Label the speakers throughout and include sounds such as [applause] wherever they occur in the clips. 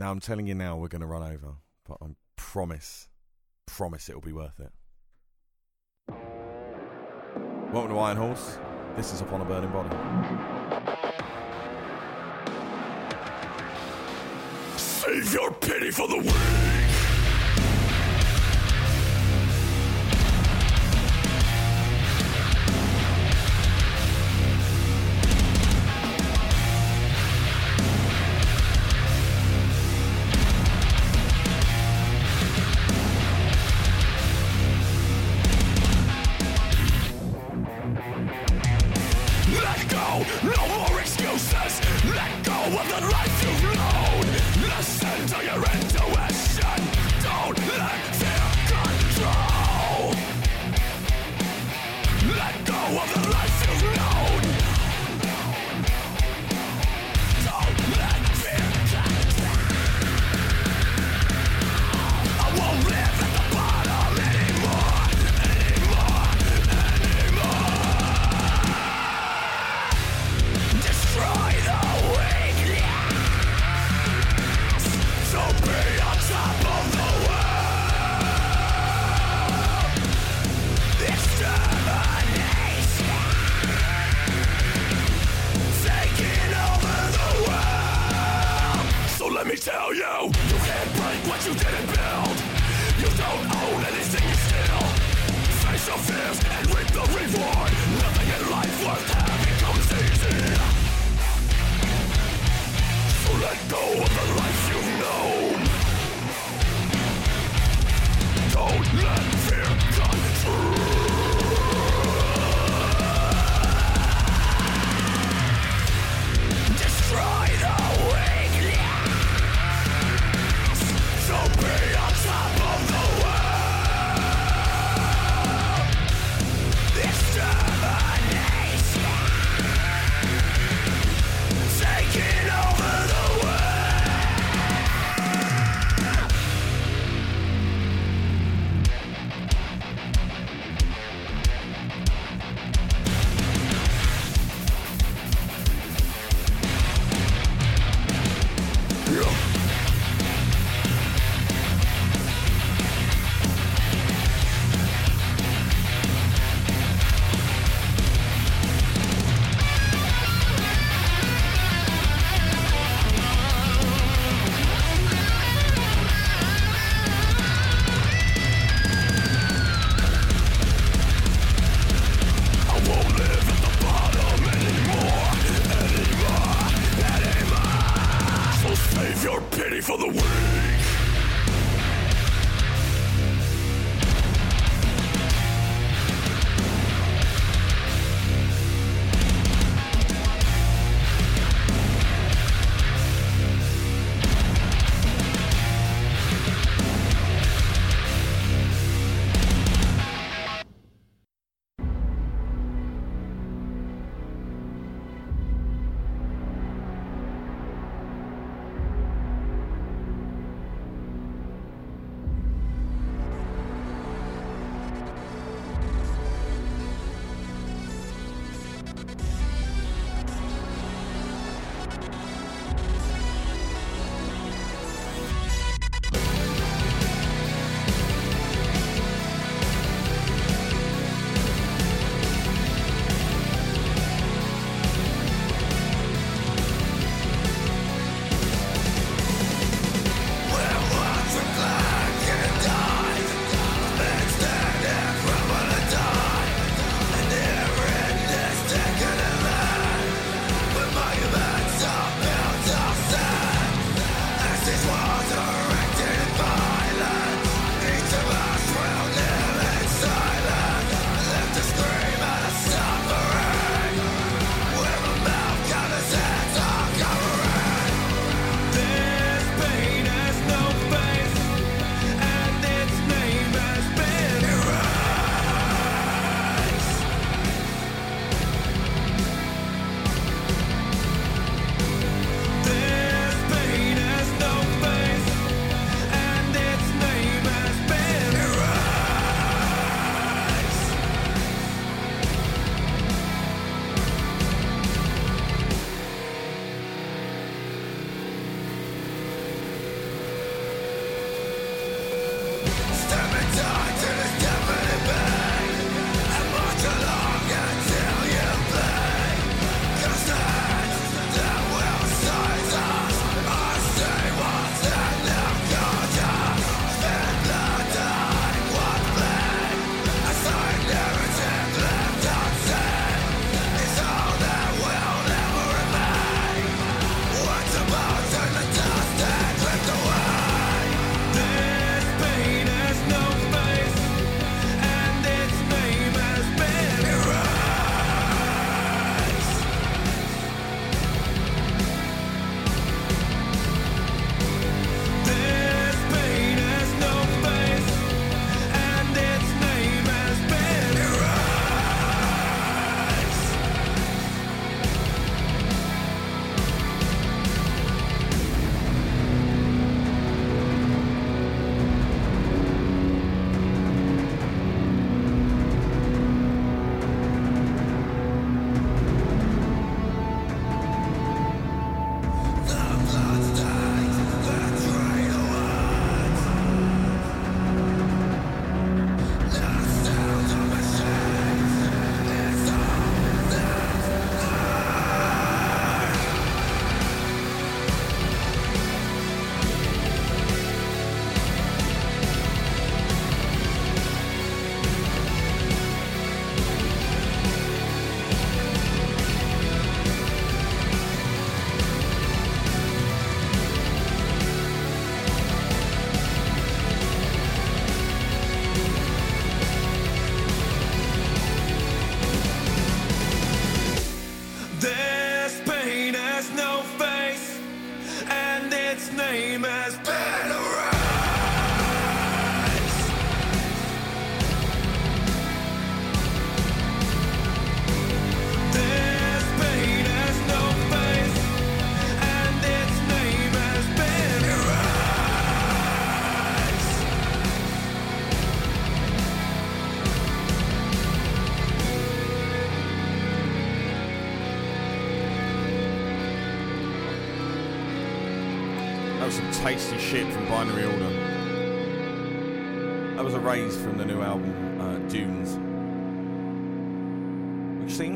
Speaker 1: Now I'm telling you now we're going to run over, but I promise, promise it'll be worth it. Welcome to Iron Horse. This is Upon a Burning Body.
Speaker 2: Save your pity for the weak.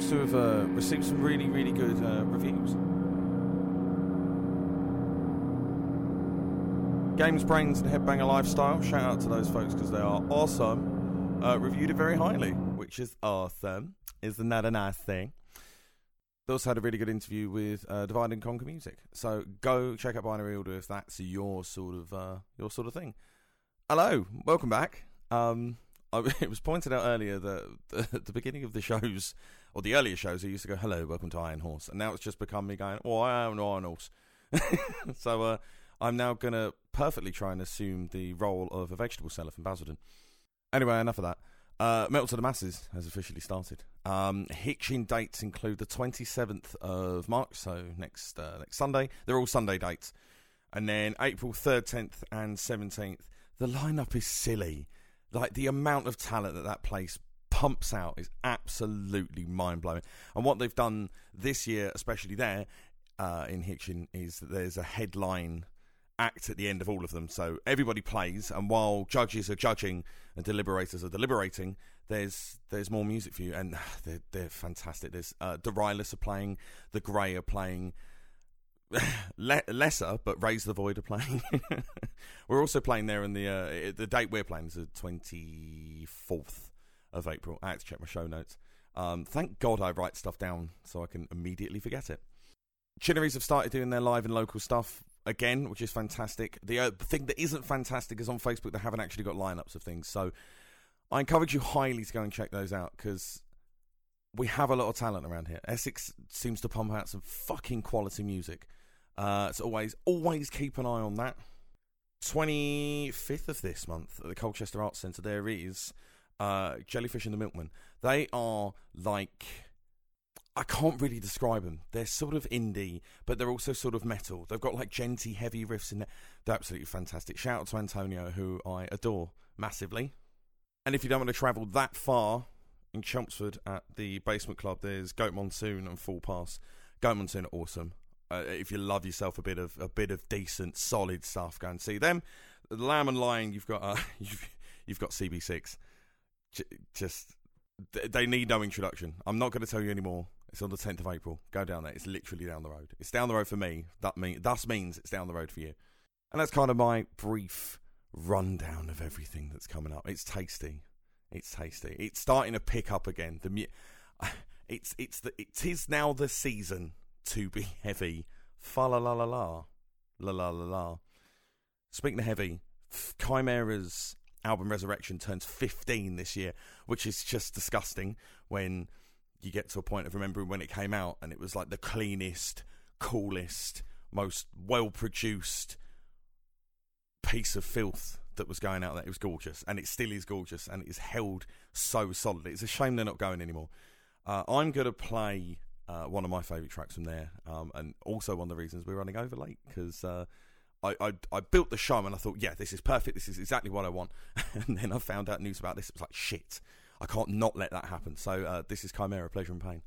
Speaker 1: Seems to have uh, received some really, really good uh, reviews. Games, Brains, and Headbanger Lifestyle. Shout out to those folks because they are awesome. Uh, reviewed it very highly, which is awesome. Isn't that a nice thing? They also had a really good interview with uh, Divide and Conquer Music. So go check out Binary Order if that's your sort of uh, your sort of thing. Hello, welcome back. Um, I, [laughs] it was pointed out earlier that at [laughs] the beginning of the shows, or the earlier shows, I used to go, "Hello, welcome to Iron Horse," and now it's just become me going, "Oh, I am an Iron Horse." [laughs] so uh, I'm now gonna perfectly try and assume the role of a vegetable seller from Basildon. Anyway, enough of that. Uh, Metal to the Masses has officially started. Um, Hitchin dates include the 27th of March, so next uh, next Sunday. They're all Sunday dates. And then April 3rd, 10th, and 17th. The lineup is silly. Like, the amount of talent that that place pumps out is absolutely mind blowing. And what they've done this year, especially there uh, in Hitchin, is that there's a headline act at the end of all of them. So everybody plays, and while judges are judging and deliberators are deliberating, there's there's more music for you, and [sighs] they're they're fantastic. There's uh, Derilis are playing, the Grey are playing. [sighs] Le- lesser, but Raise the Void are playing. [laughs] we're also playing there in the uh, the date we're playing is the twenty fourth of April. I had to check my show notes. Um, thank God I write stuff down so I can immediately forget it. Chinnerys have started doing their live and local stuff again, which is fantastic. The uh, thing that isn't fantastic is on Facebook they haven't actually got lineups of things. So I encourage you highly to go and check those out because we have a lot of talent around here. Essex seems to pump out some fucking quality music. Uh, so always, always keep an eye on that. 25th of this month at the Colchester Arts Centre, there is uh, Jellyfish and the Milkman. They are like. I can't really describe them. They're sort of indie, but they're also sort of metal. They've got like djenty, heavy riffs in there. They're absolutely fantastic. Shout out to Antonio, who I adore massively. And if you don't want to travel that far in Chelmsford at the Basement Club, there's Goat Monsoon and Full Pass. Goat Monsoon are awesome. Uh, if you love yourself a bit of a bit of decent, solid stuff, go and see them. Lamb and Lion, you've got uh, [laughs] you've you've got CB6. Just they need no introduction. I'm not going to tell you anymore. It's on the 10th of April. Go down there. It's literally down the road. It's down the road for me. That mean thus means it's down the road for you. And that's kind of my brief rundown of everything that's coming up. It's tasty. It's tasty. It's starting to pick up again. The mu- [sighs] it's it's the it is now the season to be [laughs] heavy. Fa la la la la la la la la. Speaking of heavy, Chimaira's album Resurrection turns 15 this year, which is just disgusting when you get to a point of remembering when it came out and it was like the cleanest, coolest, most well produced piece of filth that was going out there. It was gorgeous, and it still is gorgeous, and it is held so solidly. It's a shame they're not going anymore. Uh, I'm going to play uh, one of my favourite tracks from there, um, and also one of the reasons we're running over late because uh, I, I I built the show and I thought, yeah, this is perfect. This is exactly what I want. [laughs] and then I found out news about this. It was like shit. I can't not let that happen. So uh, this is Chimaira, Pleasure and Pain.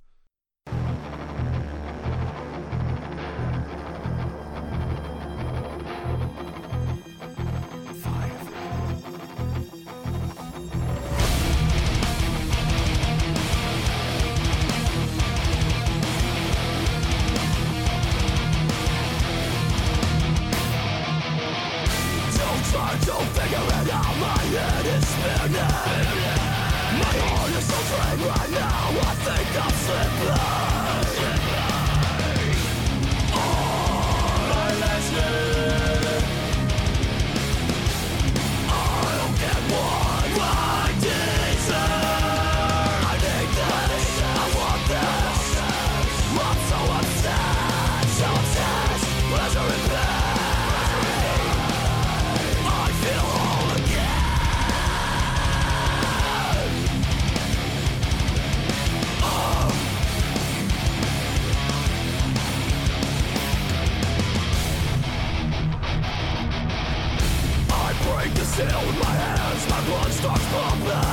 Speaker 2: Till my
Speaker 3: hands, my blood starts pumping.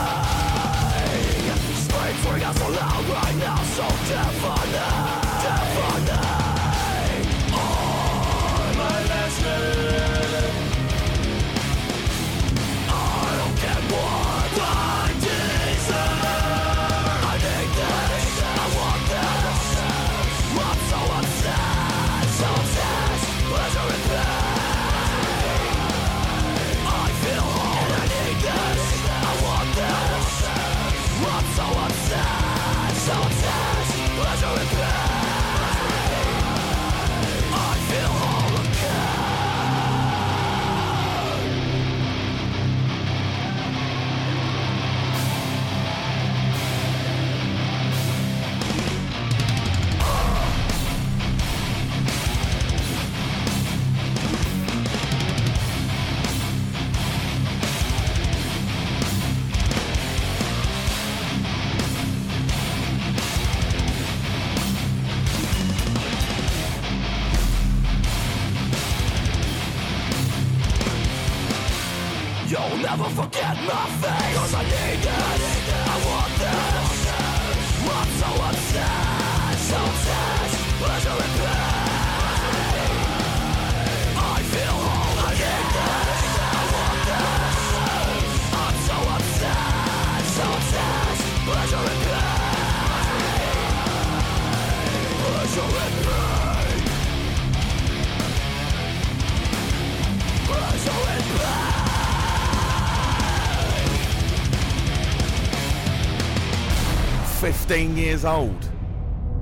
Speaker 2: 15 years old.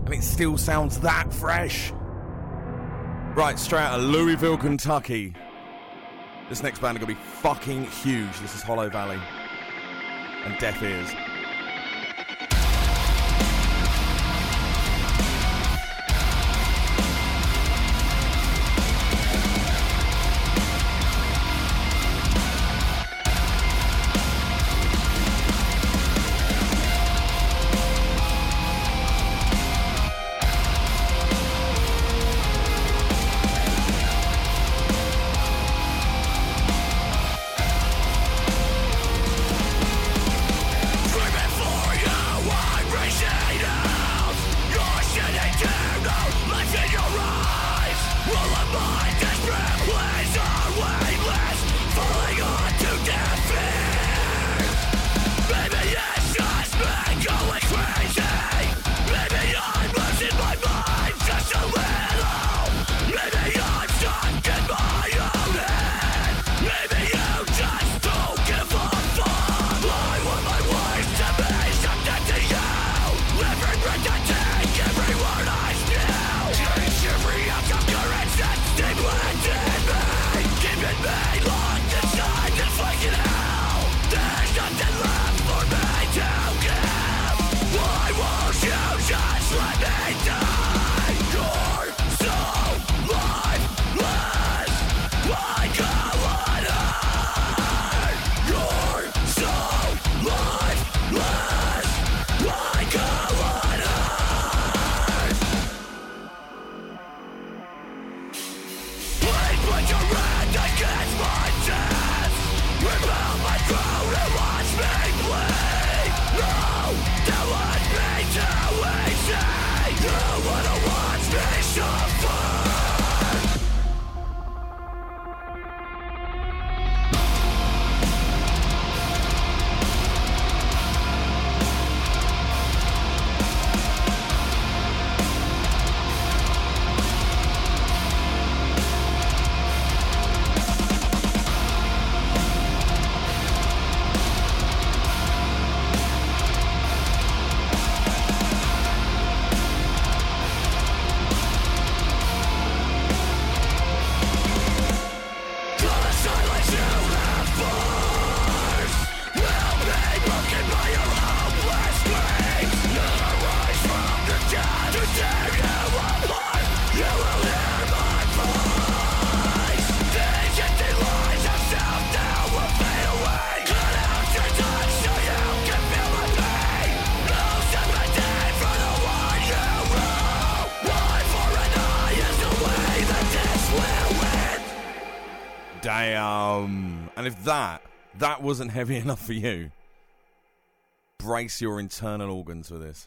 Speaker 2: And it still sounds that fresh. Right, straight out of Louisville, Kentucky. This next band are going to be fucking huge. This is Hollow Valley. And Deaf Ears.
Speaker 3: And
Speaker 2: if that
Speaker 1: that wasn't heavy [laughs] enough for you, brace your internal organs for this.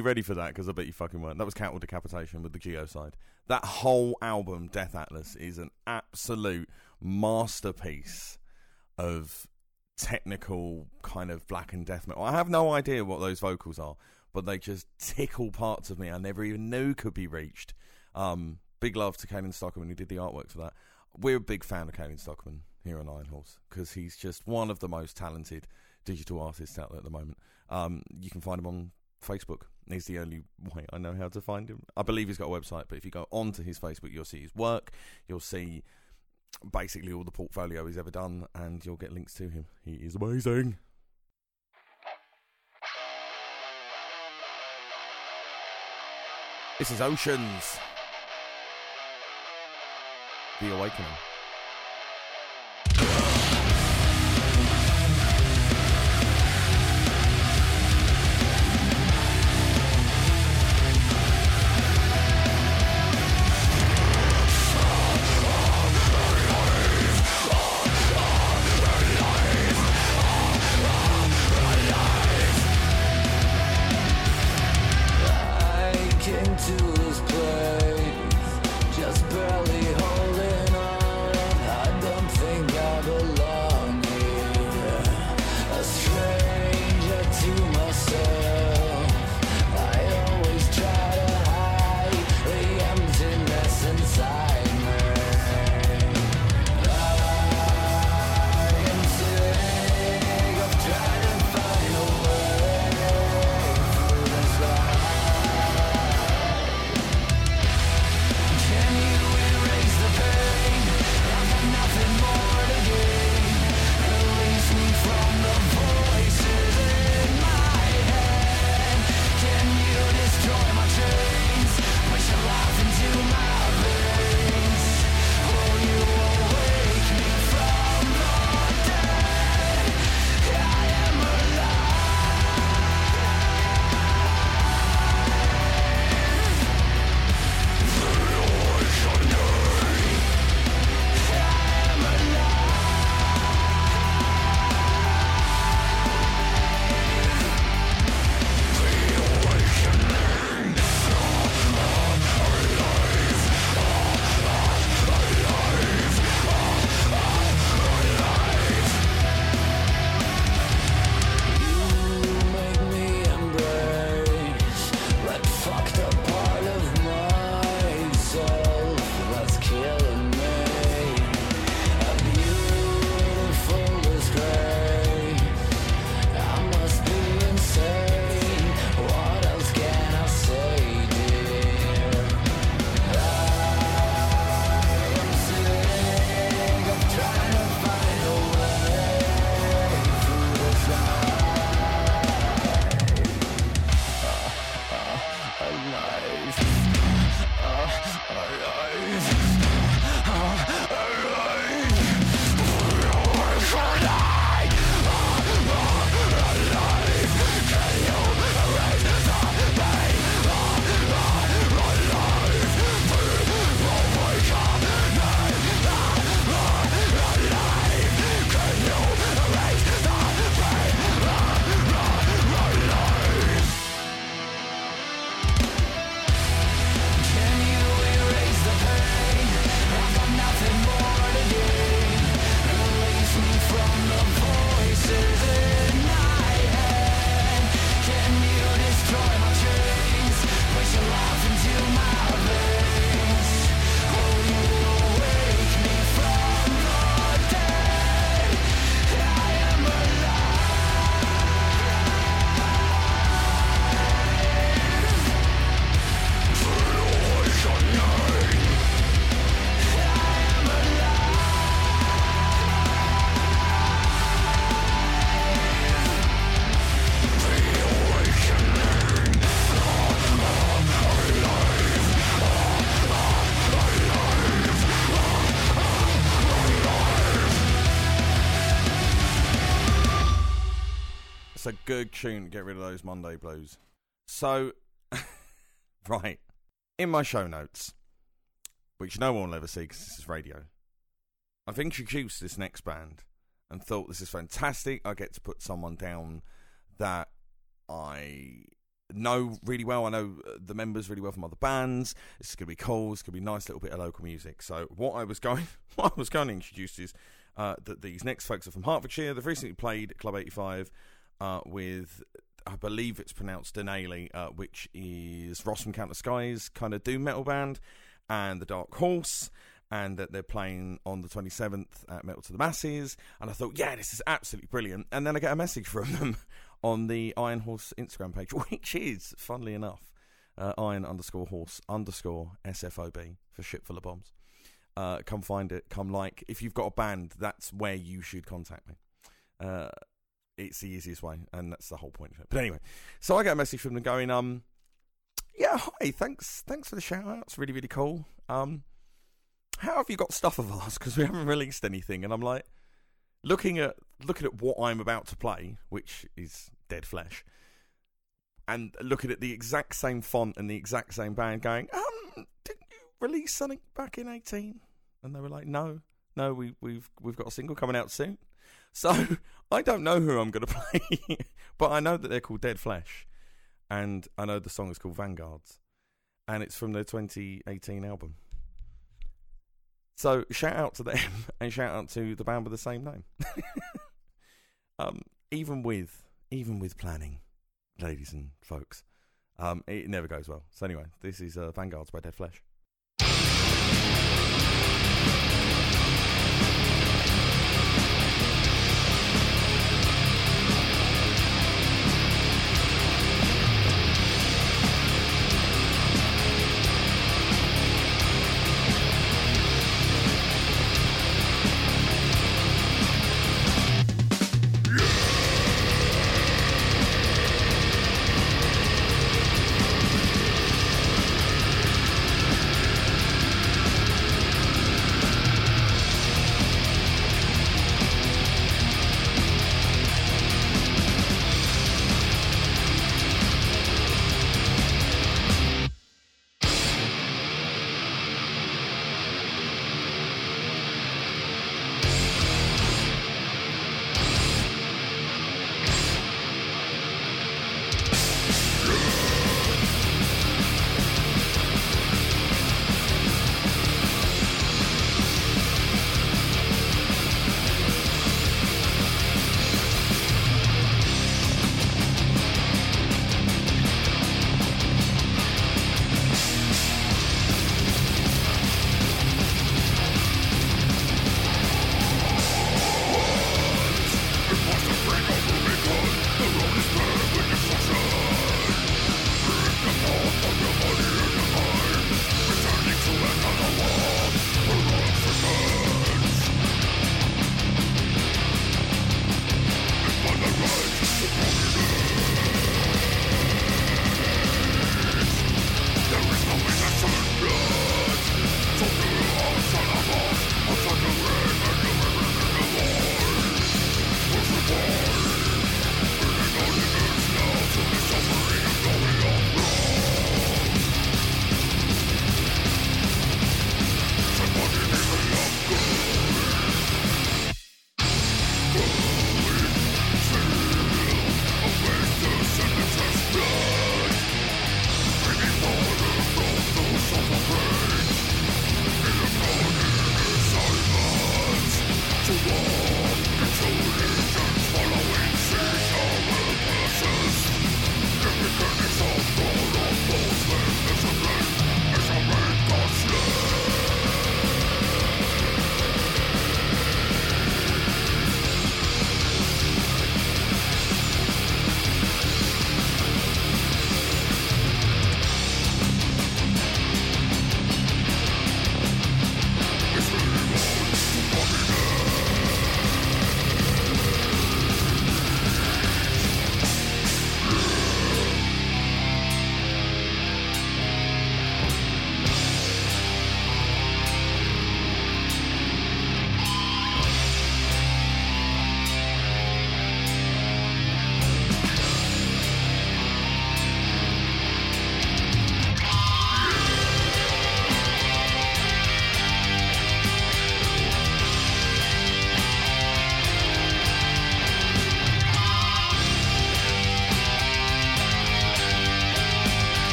Speaker 1: You ready for that? Because I bet you fucking weren't. That was Cattle Decapitation with the Geocide. That whole album, Death Atlas, is an absolute masterpiece of technical kind of black and death metal. I have no idea what those vocals are, but they just tickle parts of me I never even knew could be reached. Um, big love to Cailin Stockman who did the artwork for that. We're a big fan of Cailin Stockman here on Iron Horse because he's just one of the most talented digital artists out there at the moment. Um, you can find him on Facebook. He's the only way I know how to find him. I believe he's got a website, but if you go onto his Facebook, you'll see his work. You'll see basically all the portfolio he's ever done, and you'll get links to him. He is amazing. This is Oceans. The Awakening. Tune to get rid of those Monday blues. So, [laughs] right, in my show notes, which no one will ever see because this is radio, I've introduced this next band and thought this is fantastic. I get to put someone down that I know really well. I know uh, the members really well from other bands. This is going to be cool. It's going to be a nice little bit of local music. So what I was going, [laughs] what I was going to introduce is uh, that these next folks are from Hertfordshire. They've recently played Club 85 uh, with, I believe it's pronounced Denali, uh, which is Ross from Counter Skies kind of doom metal band, and the Dark Horse. And that they're playing on the 27th at Metal to the Masses. And I thought, yeah, this is absolutely brilliant. And then I get a message from [laughs] them on the Iron Horse Instagram page, [laughs] which is, funnily enough, uh, Iron underscore Horse underscore SFOB for Ship Full of Bombs. Uh, come find it, come like. If you've got a band, that's where you should contact me. Uh, it's the easiest way, and that's the whole point of it. But anyway, so I get a message from them going, um, yeah, hi, thanks, thanks for the shout out. It's really, really cool. Um, how have you got stuff of ours? [laughs] Because we haven't released anything. And I'm like, looking at looking at what I'm about to play, which is Dead Flesh, and looking at the exact same font and the exact same band, going, um, didn't you release something back in 18? And they were like, no, no, we, we've we've got a single coming out soon. [laughs] So I don't know who I'm going [laughs] to play, but I know that they're called Dead Flesh, and I know the song is called Vanguards, and it's from their 2018 album. So shout out to them [laughs] and shout out to the band with the same name. [laughs] um, even with even with planning, ladies and folks, um, it never goes well. So anyway, this is uh, Vanguards by Dead Flesh.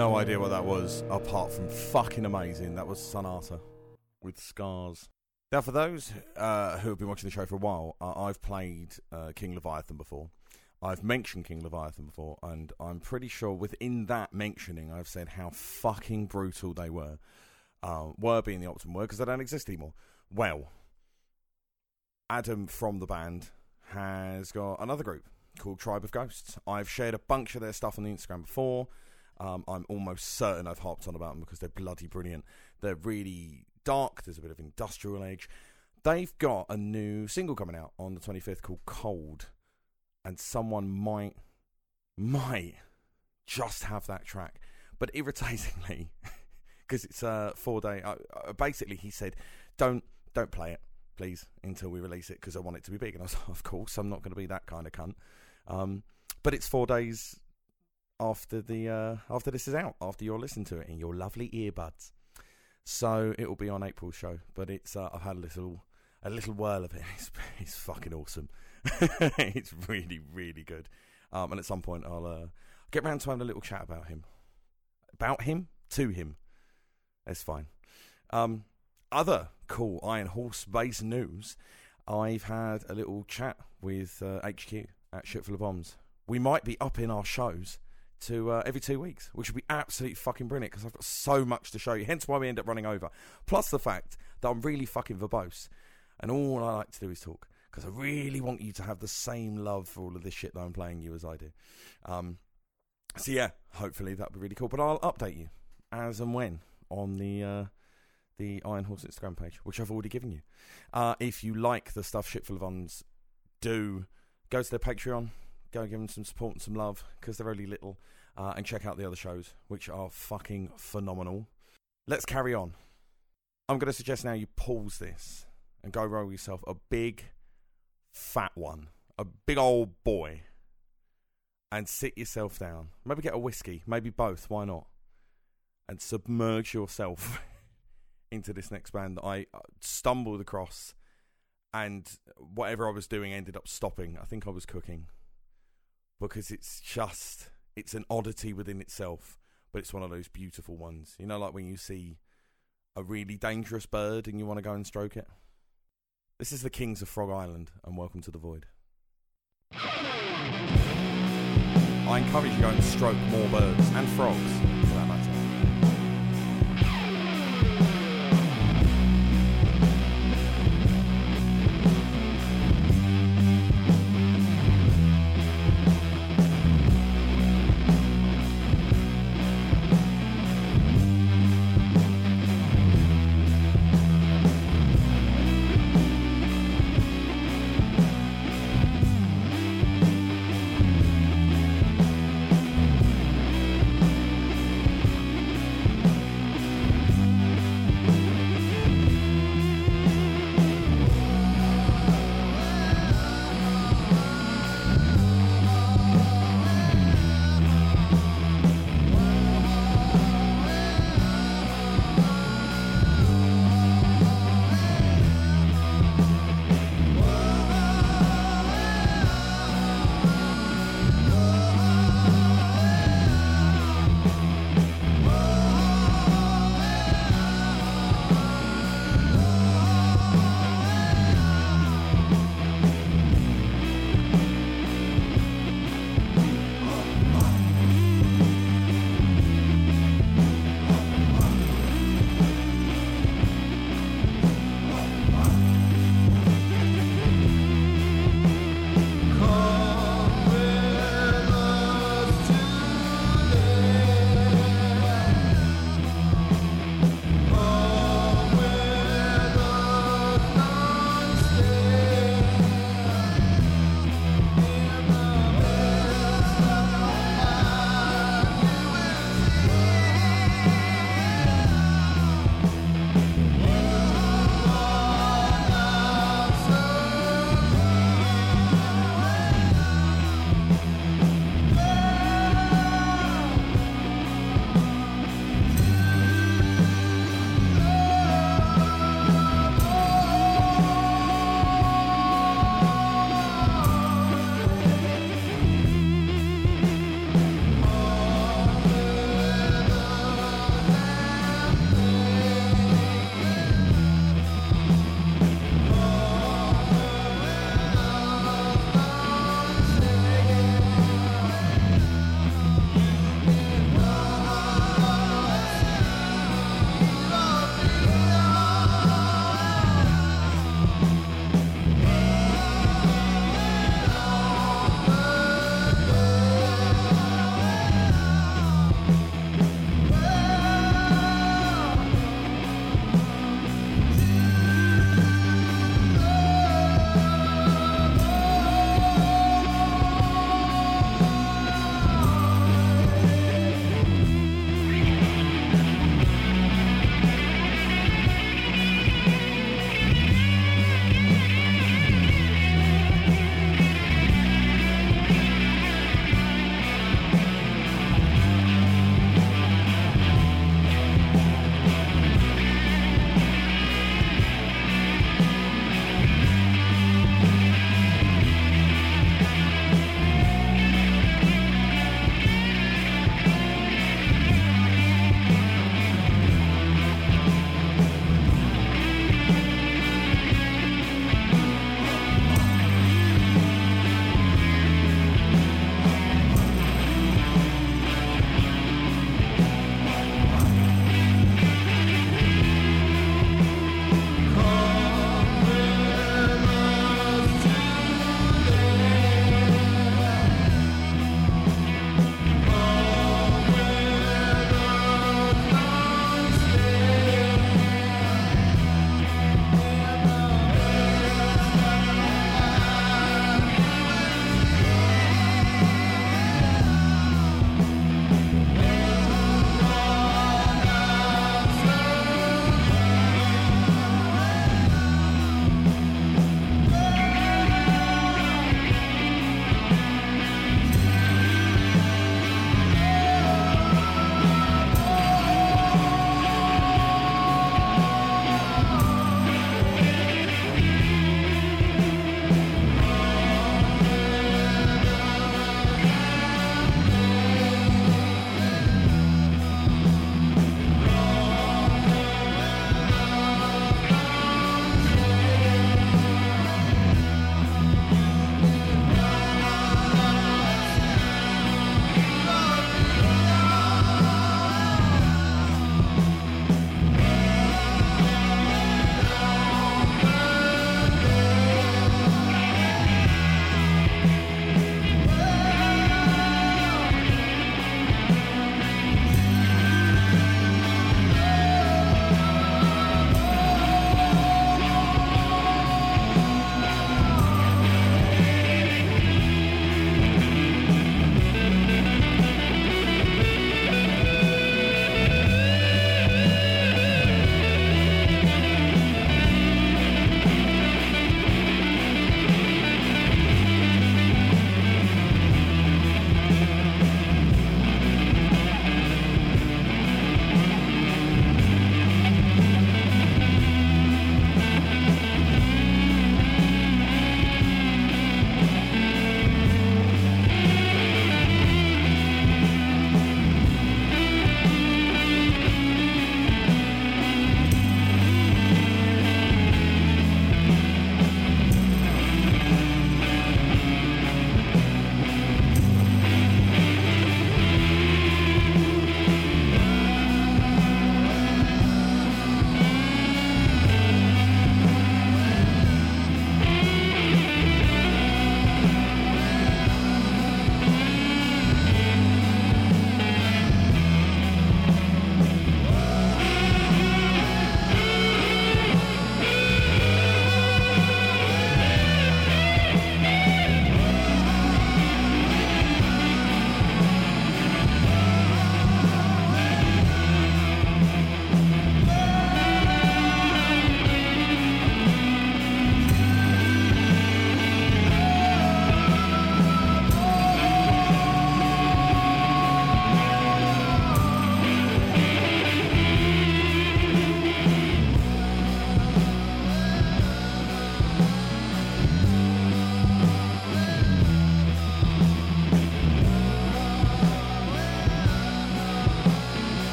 Speaker 1: No idea what that was, apart from fucking amazing. That was Sonata with Scars. Now, for those uh, who have been watching the show for a while, uh, I've played uh, King Leviathan before. I've mentioned King Leviathan before, and I'm pretty sure within that mentioning, I've said how fucking brutal they were. Uh, were being the optimum word because they don't exist anymore. Well, Adam from the band has got another group called Tribe of Ghosts. I've shared a bunch of their stuff on the Instagram before. Um, I'm almost certain I've harped on about them because they're bloody brilliant. They're really dark. There's a bit of industrial age. They've got a new single coming out on the 25th called Cold, and someone might might just have that track. But irritatingly, [laughs] because it's a four day. Uh, basically, he said, "Don't don't play it, please, until we release it, because I want it to be big." And I was, like, "Of course, I'm not going to be that kind of cunt." Um, but it's four days after the uh, after this is out, after you're listening to it in your lovely earbuds. So it will be on April's show, but it's uh, I've had a little a little whirl of it. [laughs] It's, it's fucking awesome. [laughs] it's really really good. Um, and at some point I'll uh, get round to having a little chat about him, about him to him. That's fine. Um, other cool Iron Horse base news. I've had a little chat with uh, HQ at Shitful of Bombs. We might be up in our shows to uh, every two weeks, which would be absolutely fucking brilliant because I've got so much to show you. Hence why we end up running over. Plus the fact that I'm really fucking verbose, and all I like to do is talk because I really want you to have the same love for all of this shit that I'm playing you as I do. Um, so yeah, hopefully that'll be really cool. But I'll update you as and when on the. Uh, the Iron Horse Instagram page, which I've already given you. Uh, if you like the stuff Shitful of Uns do, go to their Patreon, go and give them some support and some love because they're only little, uh, and check out the other shows, which are fucking phenomenal. Let's carry on. I'm going to suggest now you pause this and go roll yourself a big, fat one, a big old boy, and sit yourself down. Maybe get a whiskey, maybe both, why not? And submerge yourself [laughs] into this next band that I uh, stumbled across, and whatever I was doing ended up stopping. I think I was cooking because it's just it's an oddity within itself, but it's one of those beautiful ones. You know, like when you see a really dangerous bird and you want to go and stroke it. This is the Kings of Frog Island, and welcome to the Void. I encourage you to go and stroke more birds and frogs,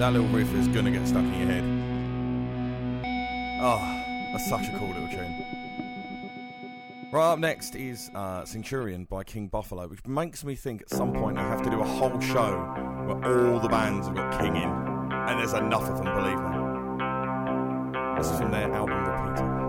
Speaker 1: That little riff is gonna get stuck in your head. Oh, that's such a cool little tune. Right up next is uh, Centurion by King Buffalo, which makes me think at some point I have to do a whole show where all the bands have got King in, and there's enough of them, believe me. This is from their album Repeater.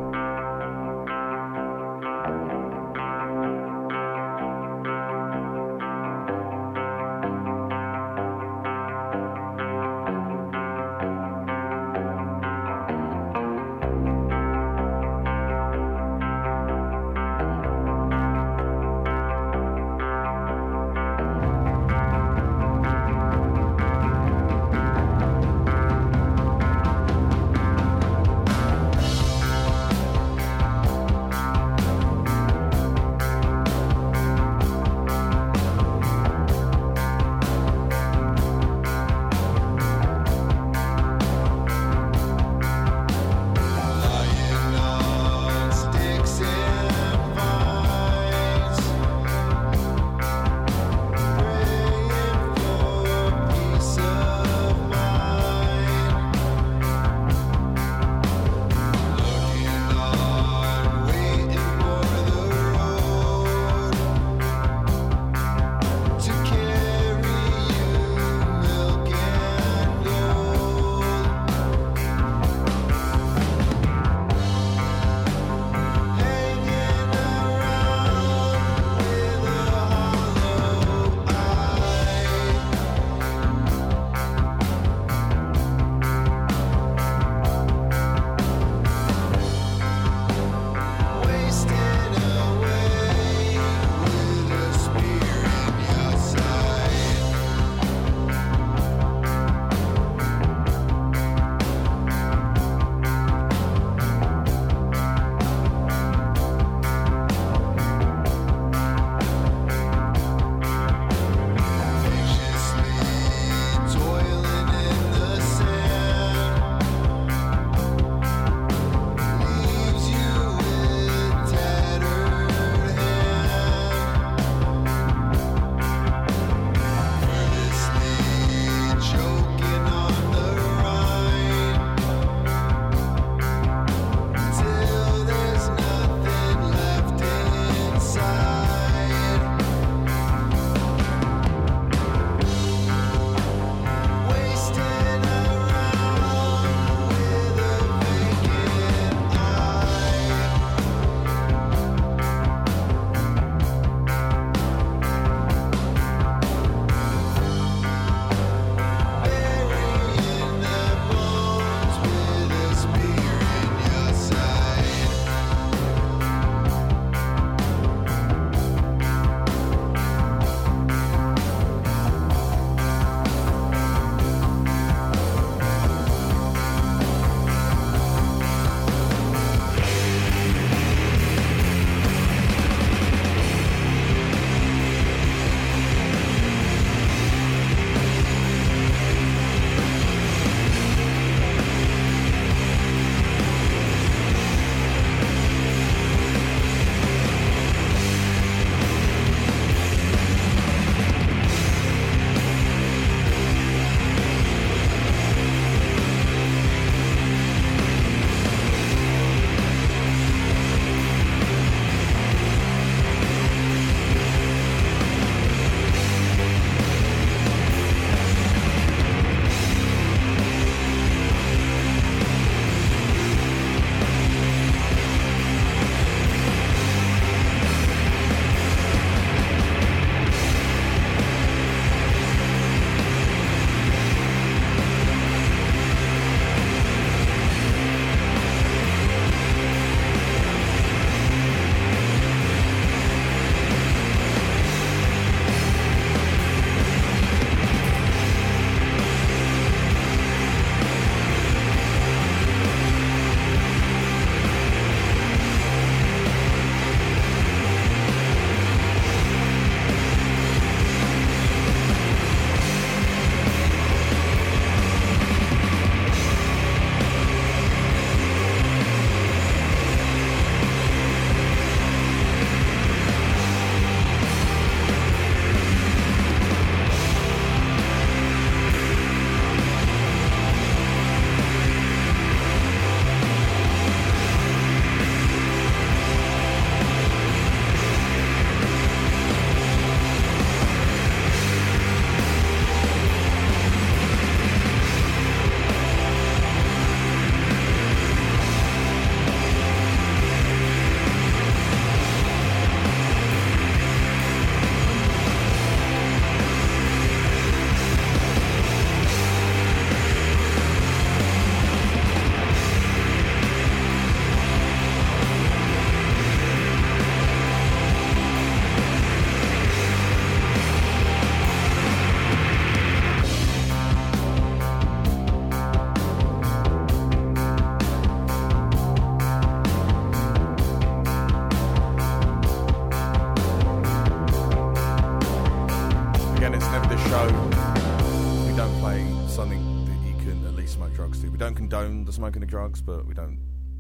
Speaker 1: Drugs, but we don't,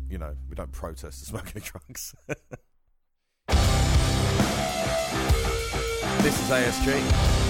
Speaker 1: you know, we don't protest the smoking of [laughs] drugs. [laughs] this is ASG.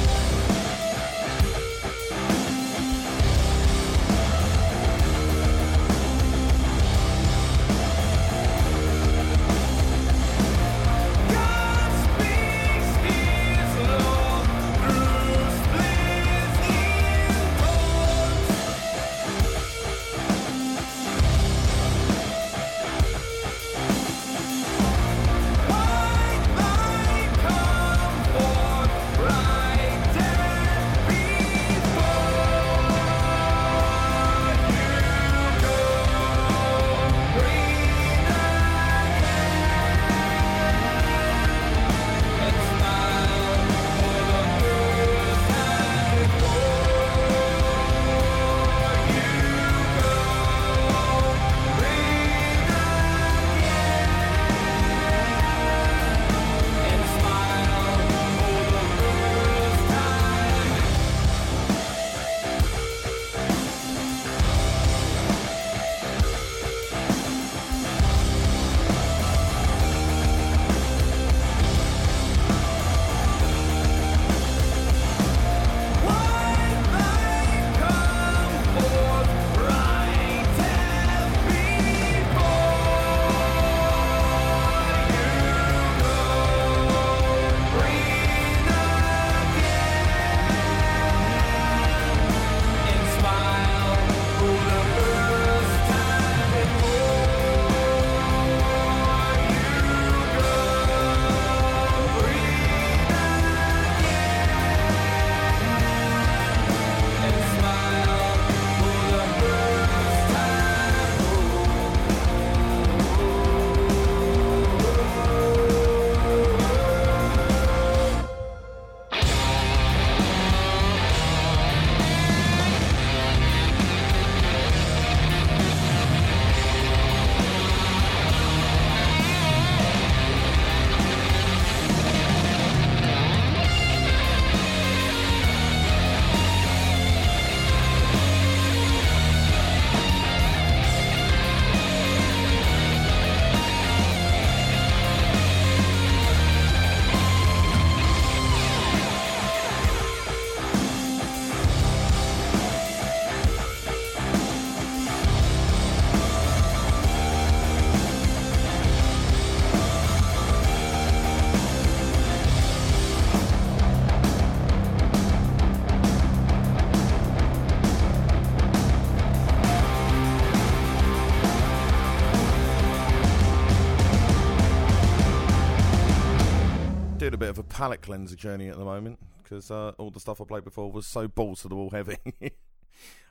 Speaker 1: Palate cleanser journey at the moment because uh, all the stuff I played before was so balls to the wall heavy. [laughs]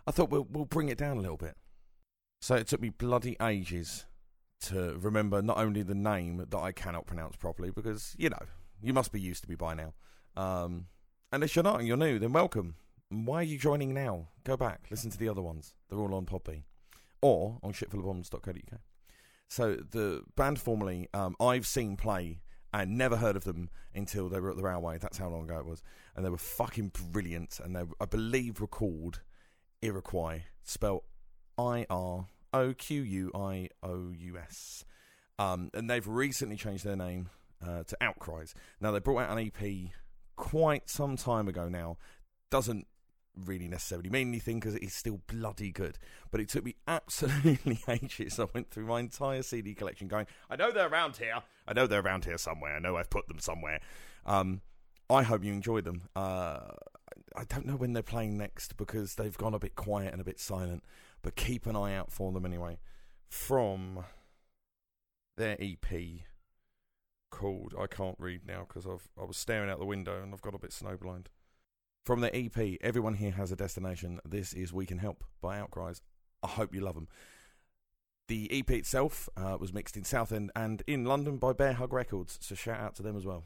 Speaker 1: I thought we'll we'll bring it down a little bit. So it took me bloody ages to remember not only the name that I cannot pronounce properly because you know you must be used to me by now. Um, and if you're not and you're new, then welcome. Why are you joining now? Go back, listen to the other ones. They're all on Podbean or on shitfulofbombs.co.uk. So the band formerly um, I've seen play and never heard of them until they were at the Railway. That's how long ago it was, and they were fucking brilliant. And they, I believe, were called Iroquois, spelled I R O Q U I O U S. Um, and they've recently changed their name uh, to Outcries. Now they brought out an EP quite some time ago. Now doesn't really necessarily mean anything because it is still bloody good. But it took me [laughs] absolutely ages. I went through my entire CD collection going, I know they're around here. I know they're around here somewhere. I know I've put them somewhere. Um, I hope you enjoy them. Uh, I don't know when they're playing next because they've gone a bit quiet and a bit silent. But keep an eye out for them anyway. From their EP called I can't read now because I've I was staring out the window and I've got a bit snowblind. From the EP, Everyone Here Has a Destination, this is We Can Help by Outcries. I hope you love them. The EP itself uh, was mixed in Southend and in London by Bear Hug Records, so shout out to them as well.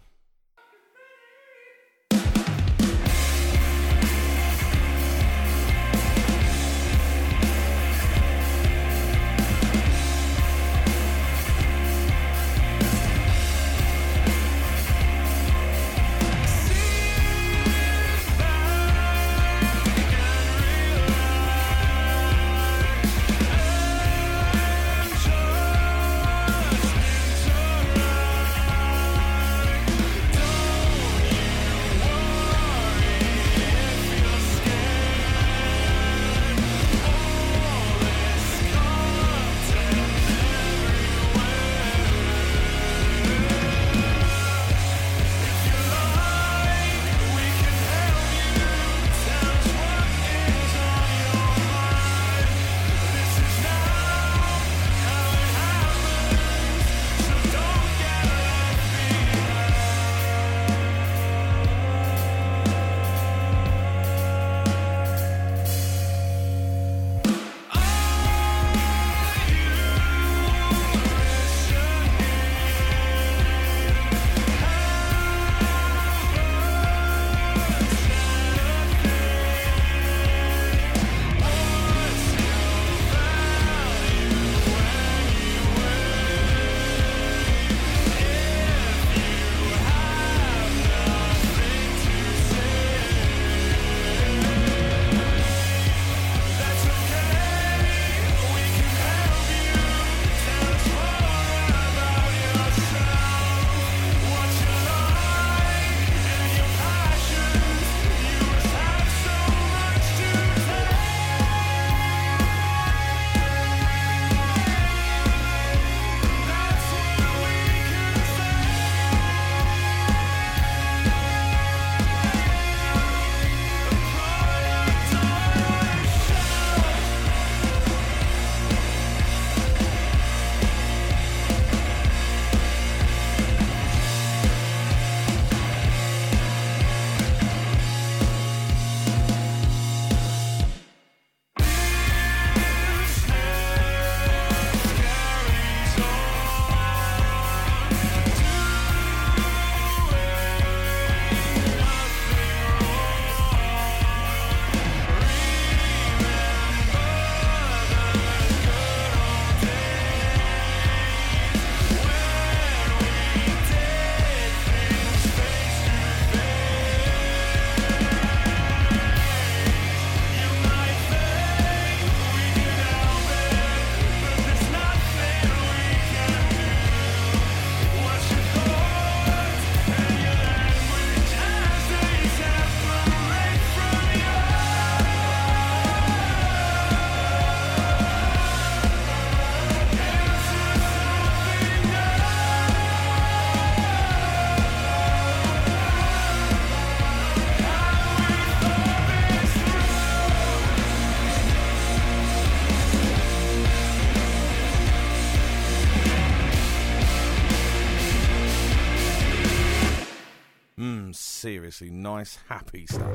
Speaker 1: Seriously nice, happy stuff.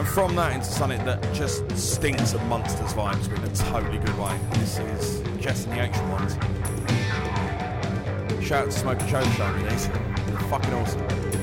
Speaker 1: And from that into something that just stinks of monsters vibes, but in a totally good way. This is Jess and the Ancient Ones. Shout out to Smoker Show showing me these. Fucking awesome.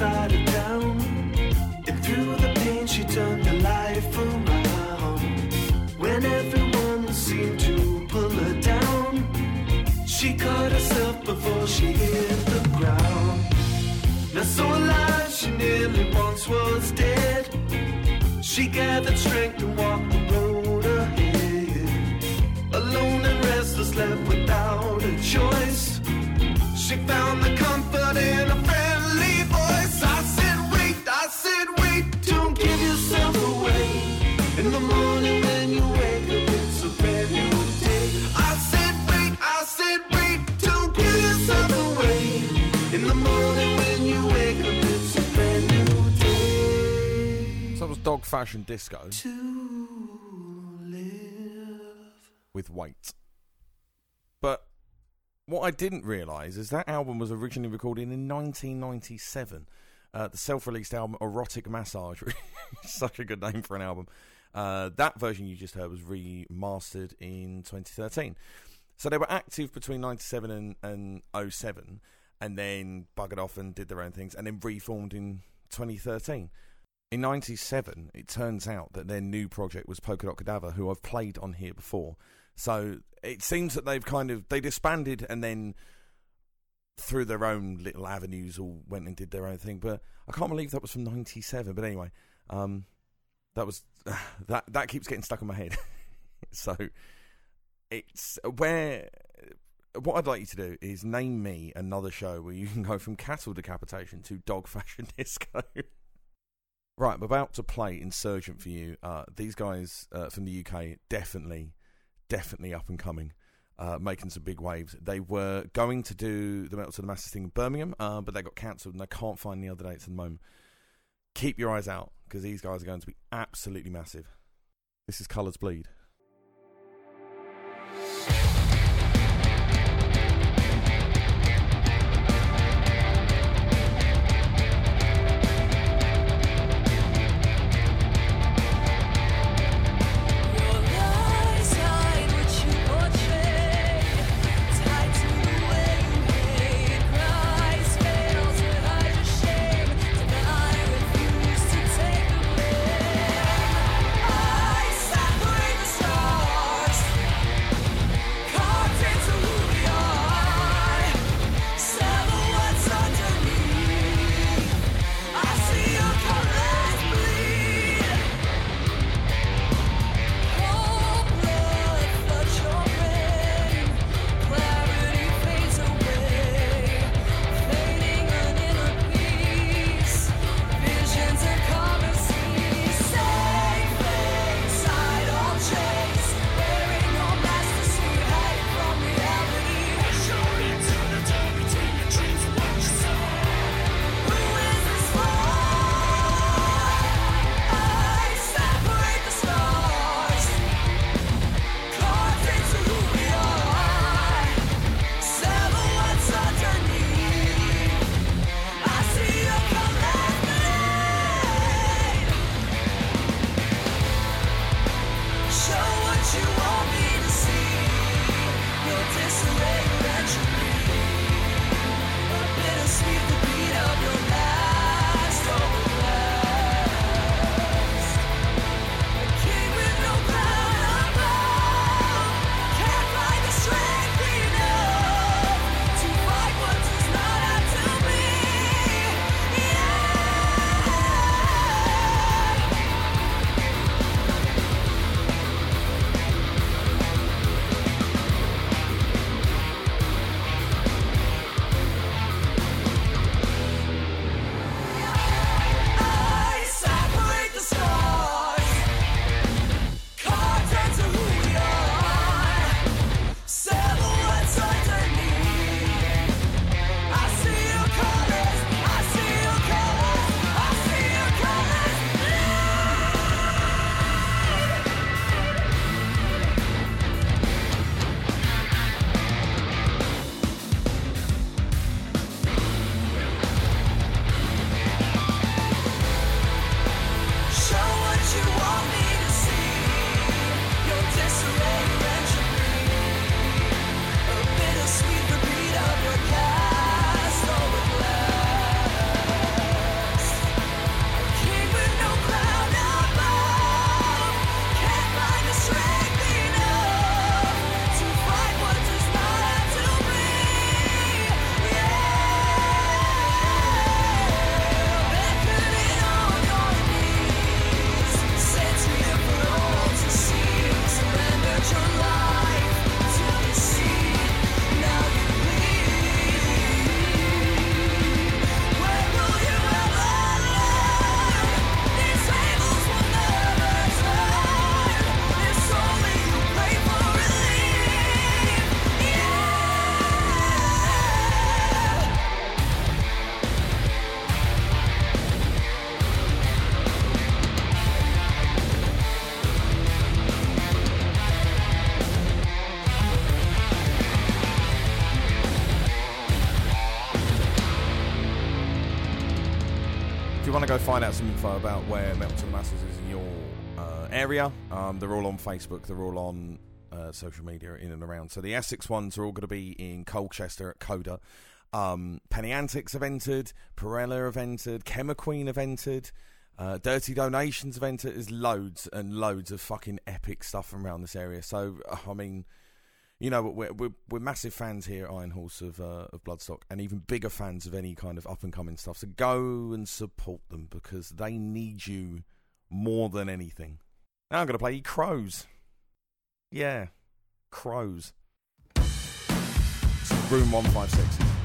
Speaker 3: Wrong side of town. And through the pain, she turned her life around. When everyone seemed to pull her down, she caught herself before she hit the ground. Now so alive, she nearly once was dead. She gathered strength and walked the road ahead. Alone and restless, left without a choice. She found the comfort in a
Speaker 1: So that was Dog Fashion Disco
Speaker 3: To live.
Speaker 1: with Weight. But what I didn't realise is that album was originally recorded in 1997. Uh, the self-released album Erotic Massage, [laughs] such a good name for an album. Uh, that version you just heard was remastered in 2013. So they were active between 97 and, and 07, and then buggered off and did their own things, and then reformed in 2013. In 97, it turns out that their new project was Polka Dot Cadaver, who I've played on here before. So it seems that they've kind of they disbanded and then through their own little avenues all went and did their own thing. But I can't believe that was from '97. But anyway, um, that was [sighs] that that keeps getting stuck in my head. [laughs] so
Speaker 4: it's where what I'd like you to do is name me another show where you can go from cattle decapitation to dog fashion [laughs] disco. Right, I'm about to play Insurgent for you. Uh, these guys uh, from the UK definitely, definitely up and coming. Uh, making some big waves. They were going to do the Metal to the Masses thing in Birmingham, uh, but they got cancelled and I can't find the other dates at the moment. Keep your eyes out because these guys are going to be absolutely massive. This is Colours Bleed.
Speaker 1: To
Speaker 4: go find out some info about where Metal to Masses is in your uh, area, um, they're all on Facebook. They're all on uh, social media in and around. So the Essex ones are all going to be in Colchester at Coda. Um, Penny Antics have entered. Perella have entered. Chemaqueen have entered. Uh, Dirty Donations have entered. There's loads and loads of fucking epic stuff from around this area. So, I mean, you know, we're, we're, we're massive fans here at Iron Horse of uh, of Bloodstock, and even bigger fans of any kind of up and coming stuff. So go and support them because they need you more than anything. Now I'm going to play Crows. Yeah, Crows. Room
Speaker 1: one five
Speaker 4: six.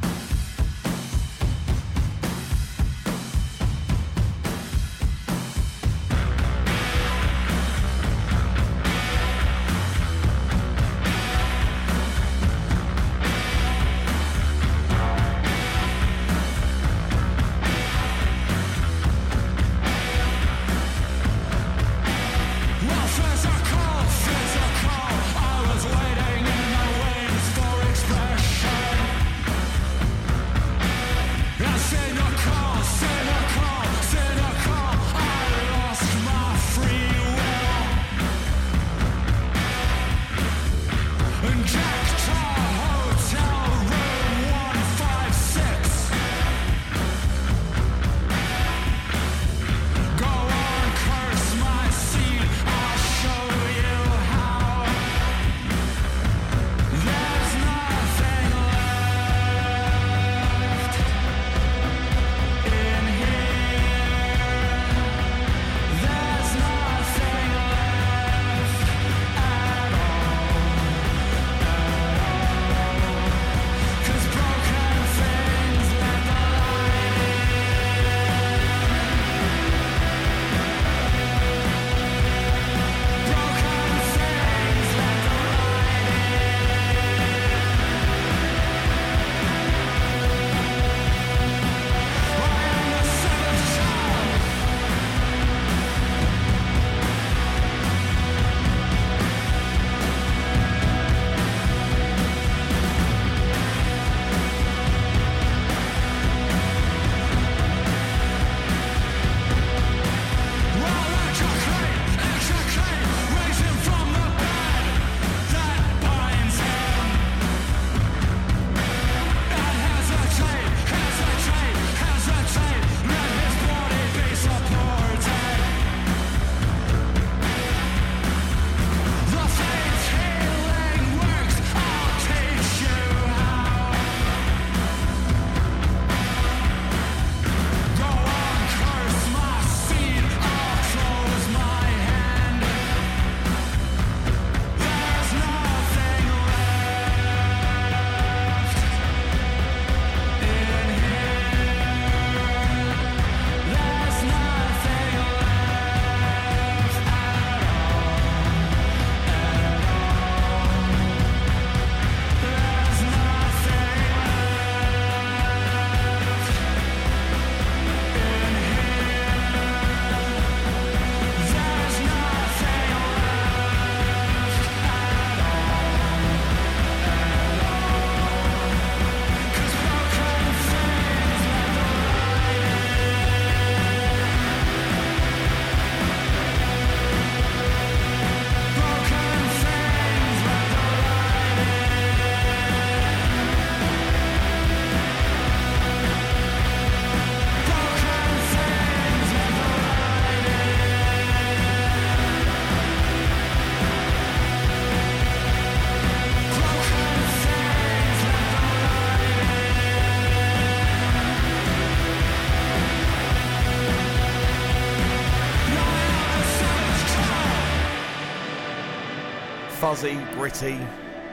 Speaker 4: Gritty.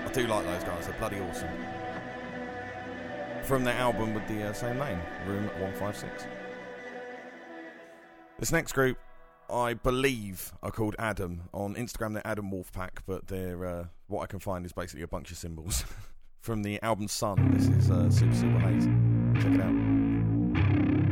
Speaker 4: I do like those guys, they're bloody awesome. From their album with the uh, same name, Room 156. This next group, I believe, are called Adam. On Instagram, they're Adam Wolfpack, but they're, uh, what I can find is basically a bunch of symbols. [laughs] From the album Sun, this is uh, Super Silver Haze. Check it out.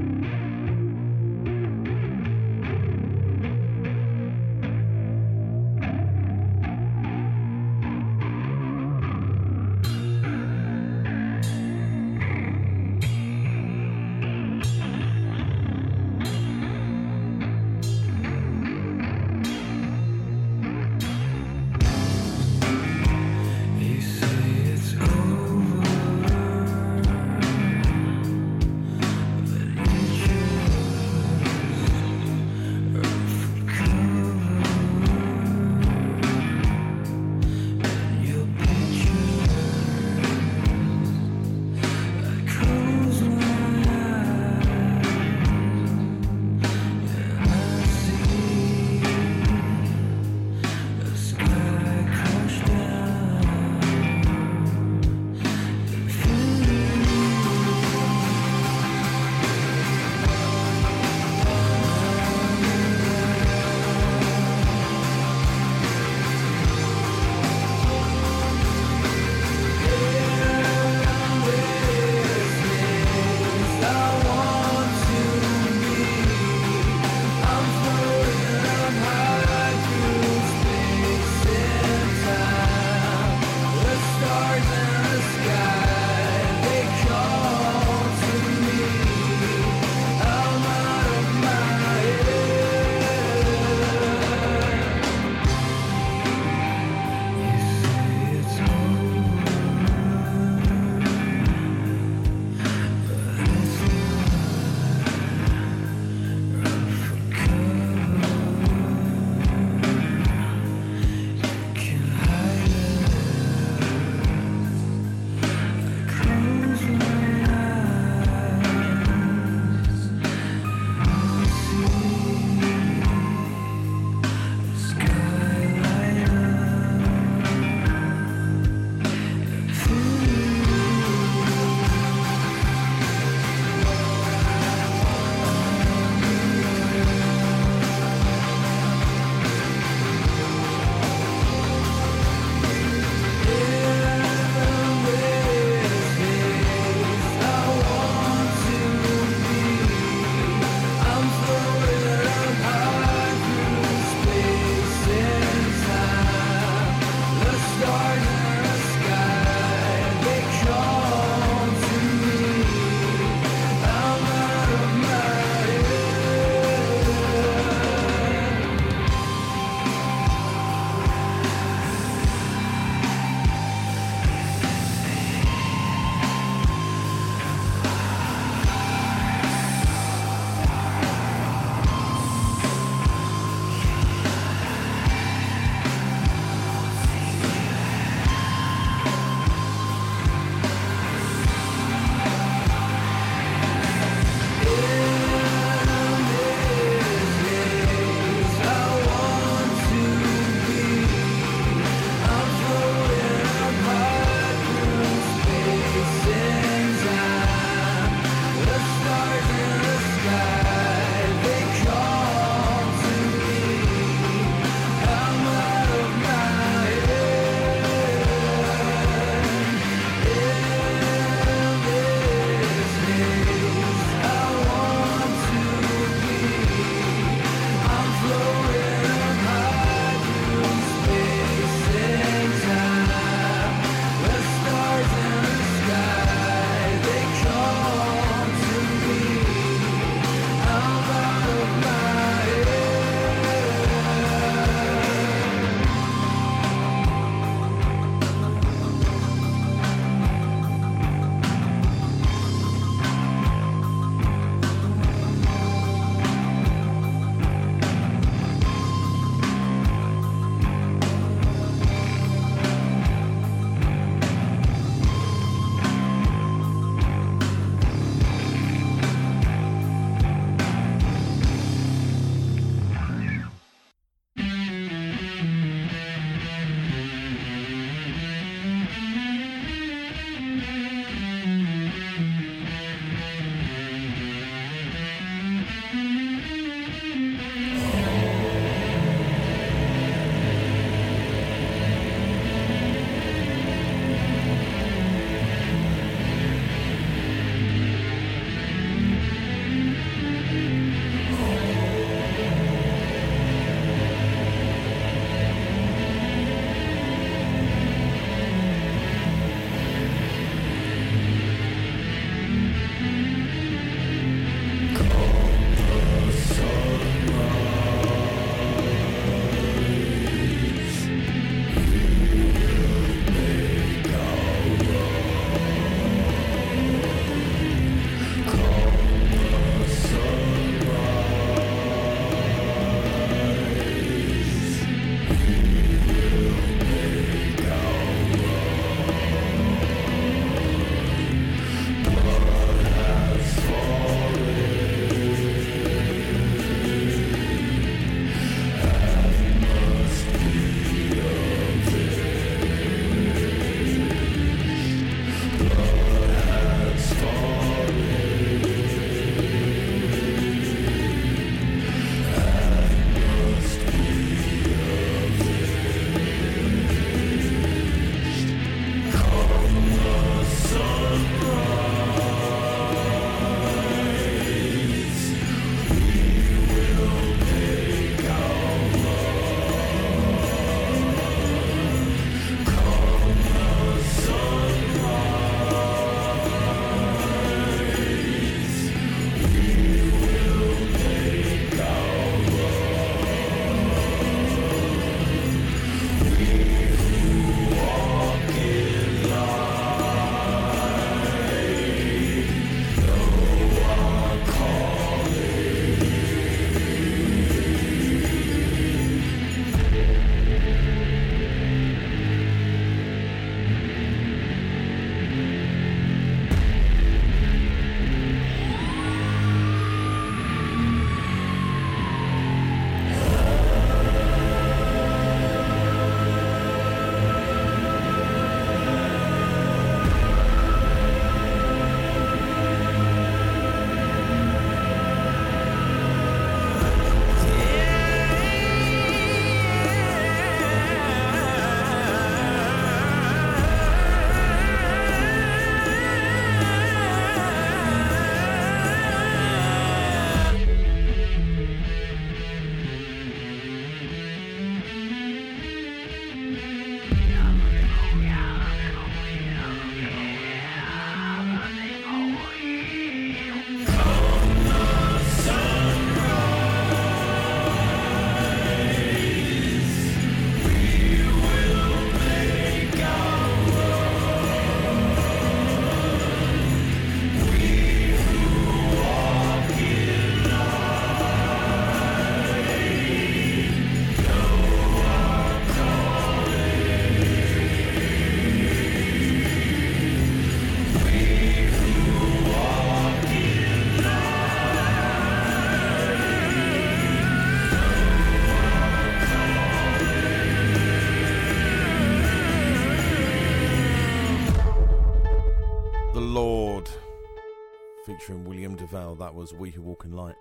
Speaker 4: We Who Walk in Light.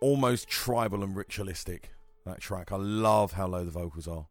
Speaker 4: Almost tribal and ritualistic, that track. I love how low the vocals are.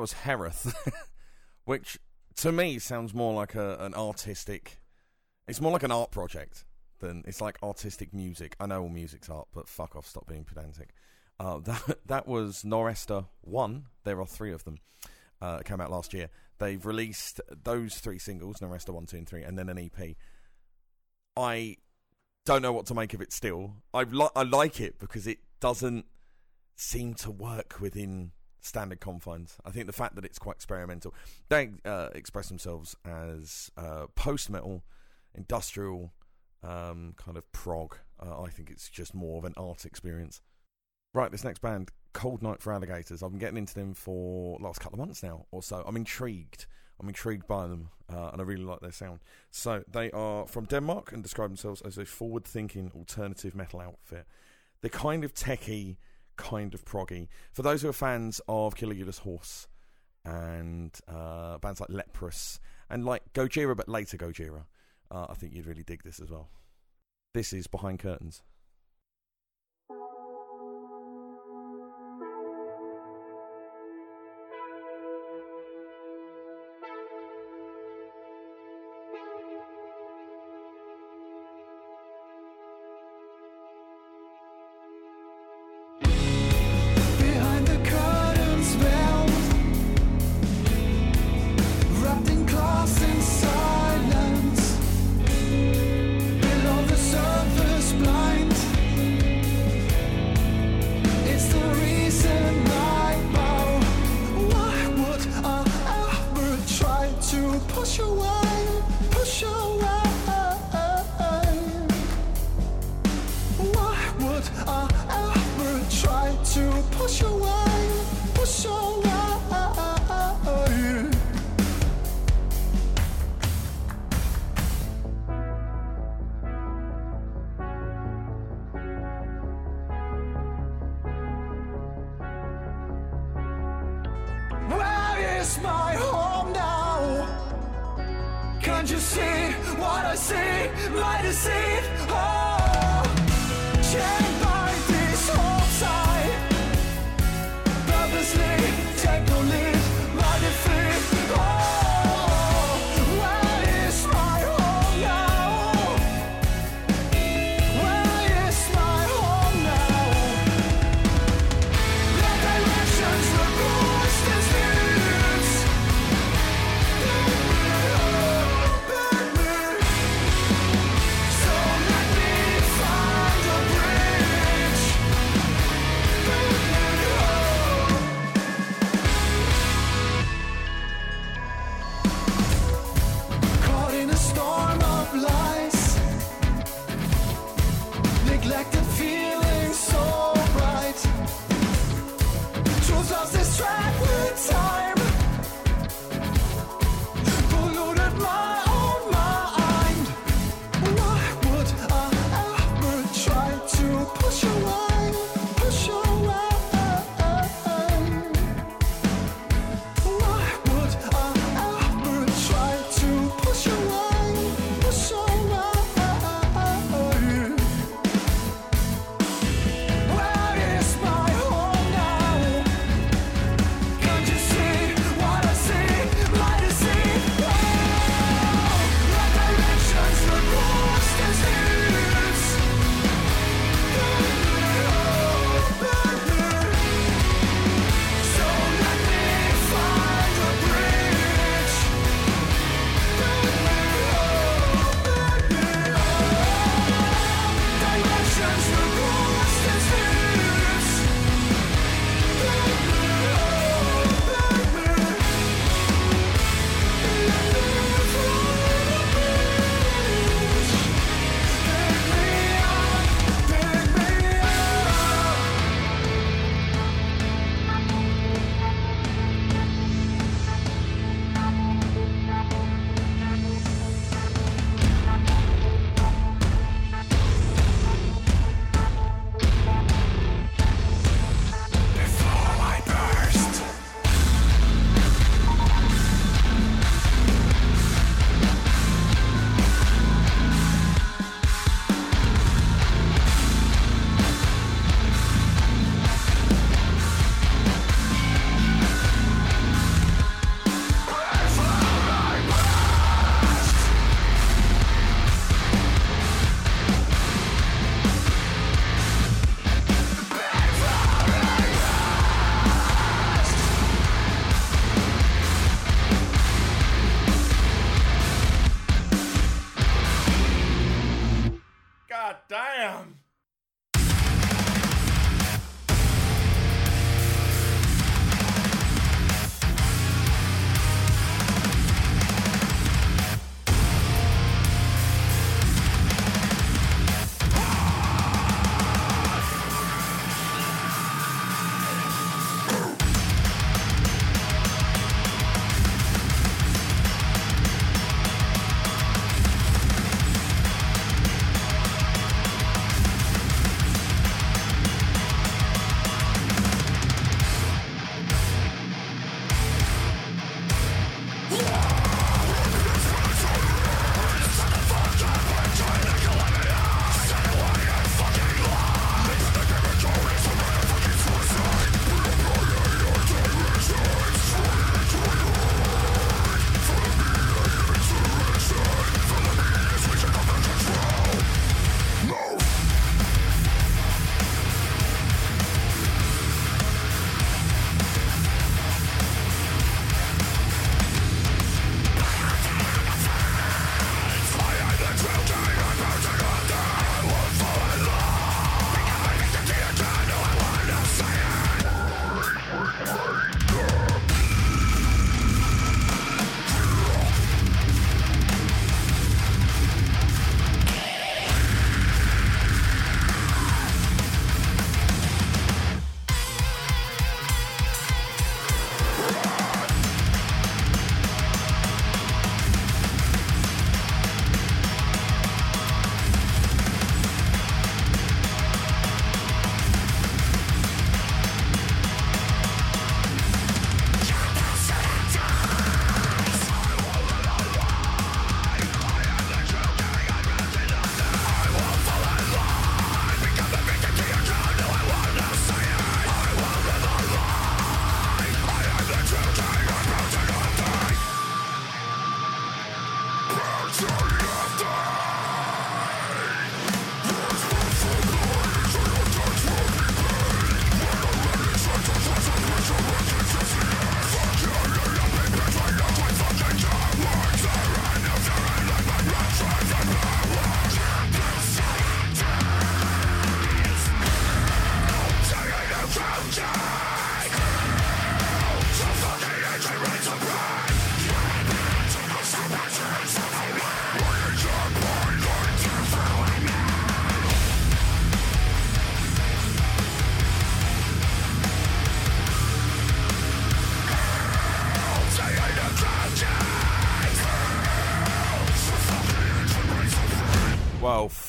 Speaker 4: That was Hereth, [laughs] which to me sounds more like a, an artistic. It's more like an art project than it's like artistic music. I know all music's art, but fuck off, stop being pedantic. Uh, [laughs] that that was Noresta One. There are three of them. Uh, came out last year. They've released those three singles, Noresta One, Two, and Three, and then an EP. I don't know what to make of it. Still, I li- I like it because it doesn't seem to work within standard confines. I think the fact that it's quite experimental. They uh, express themselves as uh, post metal, industrial, um, kind of prog. Uh, I think it's just more of an art experience. Right, this next band, Cold Night for Alligators. I've been getting into them for the last couple of months now or so. I'm intrigued. I'm intrigued by them, uh, and I really like their sound. So they are from Denmark and describe themselves as a forward-thinking alternative metal outfit.
Speaker 3: They're kind of techie kind of proggy. For those who are fans of Caligula's Horse and uh, bands like Leprous and like Gojira, but later Gojira, uh, I think you'd really dig this as well. This is Behind Curtains.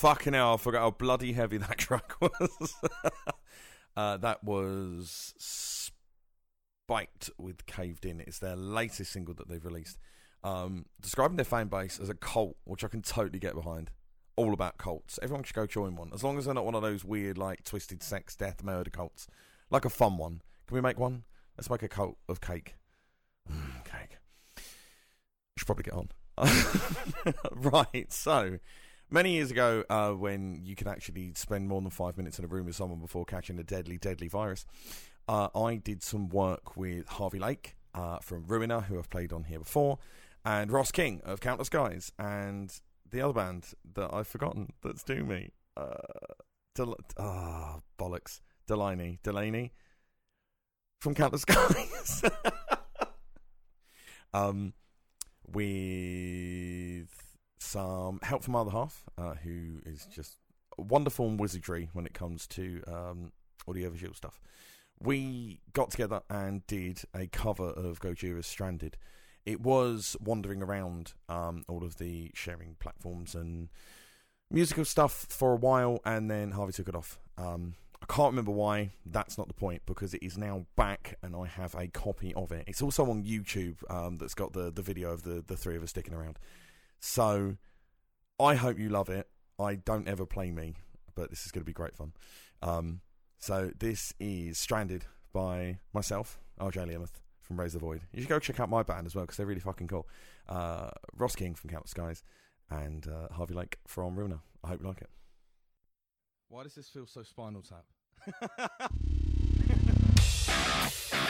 Speaker 1: Fucking hell, I forgot how bloody heavy that [laughs] track was. uh, that was Spiked with Caved In. It's their latest single that they've released. Um, describing their fan base as a cult, which I can totally get behind. All about cults. Everyone should go join one. As long as they're not one of those weird, like, twisted sex, death, murder cults. Like a fun one. Can we make one? Let's make a cult of cake. Mm, cake. Should probably get on. [laughs] right, so many years ago, uh, when you could actually spend more than five minutes in a room with someone before catching a deadly, deadly virus, uh, I did some work with Harvey Lake uh, from Ruiner, who I've played on here before, and Ross King of Countless Skies, and the other band that I've forgotten that's doing me. Uh, Del- ah, bollocks. Delaney. Delaney from Countless [laughs] Skies. [laughs] um, with some help from other half, uh, who is just wonderful in wizardry when it comes to um, audiovisual stuff. We got together and did a cover of Gojira's Stranded. It was wandering around um, all of the sharing platforms and musical stuff for a while, and then Harvey took it off. Um, I can't remember why. That's not the point because it is now back, and I have a copy of it. It's also on YouTube. Um, that's got the the video of the the three of us sticking around. So I hope you love it. I don't ever play me, but this is going to be great fun. Um, so this is Stranded by myself, RJ Learmouth from Raise the Void. You should go check out my band as well because they're really fucking cool. Uh, Ross King from Countless Skies and uh, Harvey Lake from Ruiner. I hope you like it. Why does this feel so Spinal Tap? [laughs]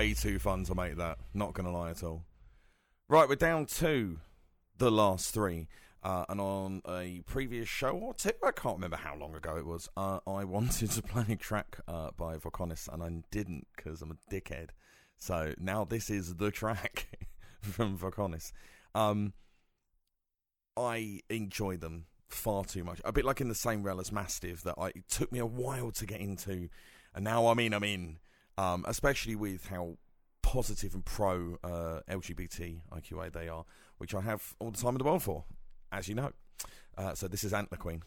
Speaker 1: way too fun to make that. Not going to lie at all. Right, we're down to the last three. Uh, and on a previous show or two, I can't remember how long ago it was, uh, I [laughs] wanted to play a track uh, by Voconis and I didn't because I'm a dickhead. So now this is the track [laughs] from Voconis. Um, I enjoy them far too much. A bit like in the same rel as Mastiff that I, it took me a while to get into, and now I'm in. I'm in. Um, especially with how positive and pro uh, LGBT IQA they are, which I have all the time in the world for, as you know. Uh, so this is Antler Queen.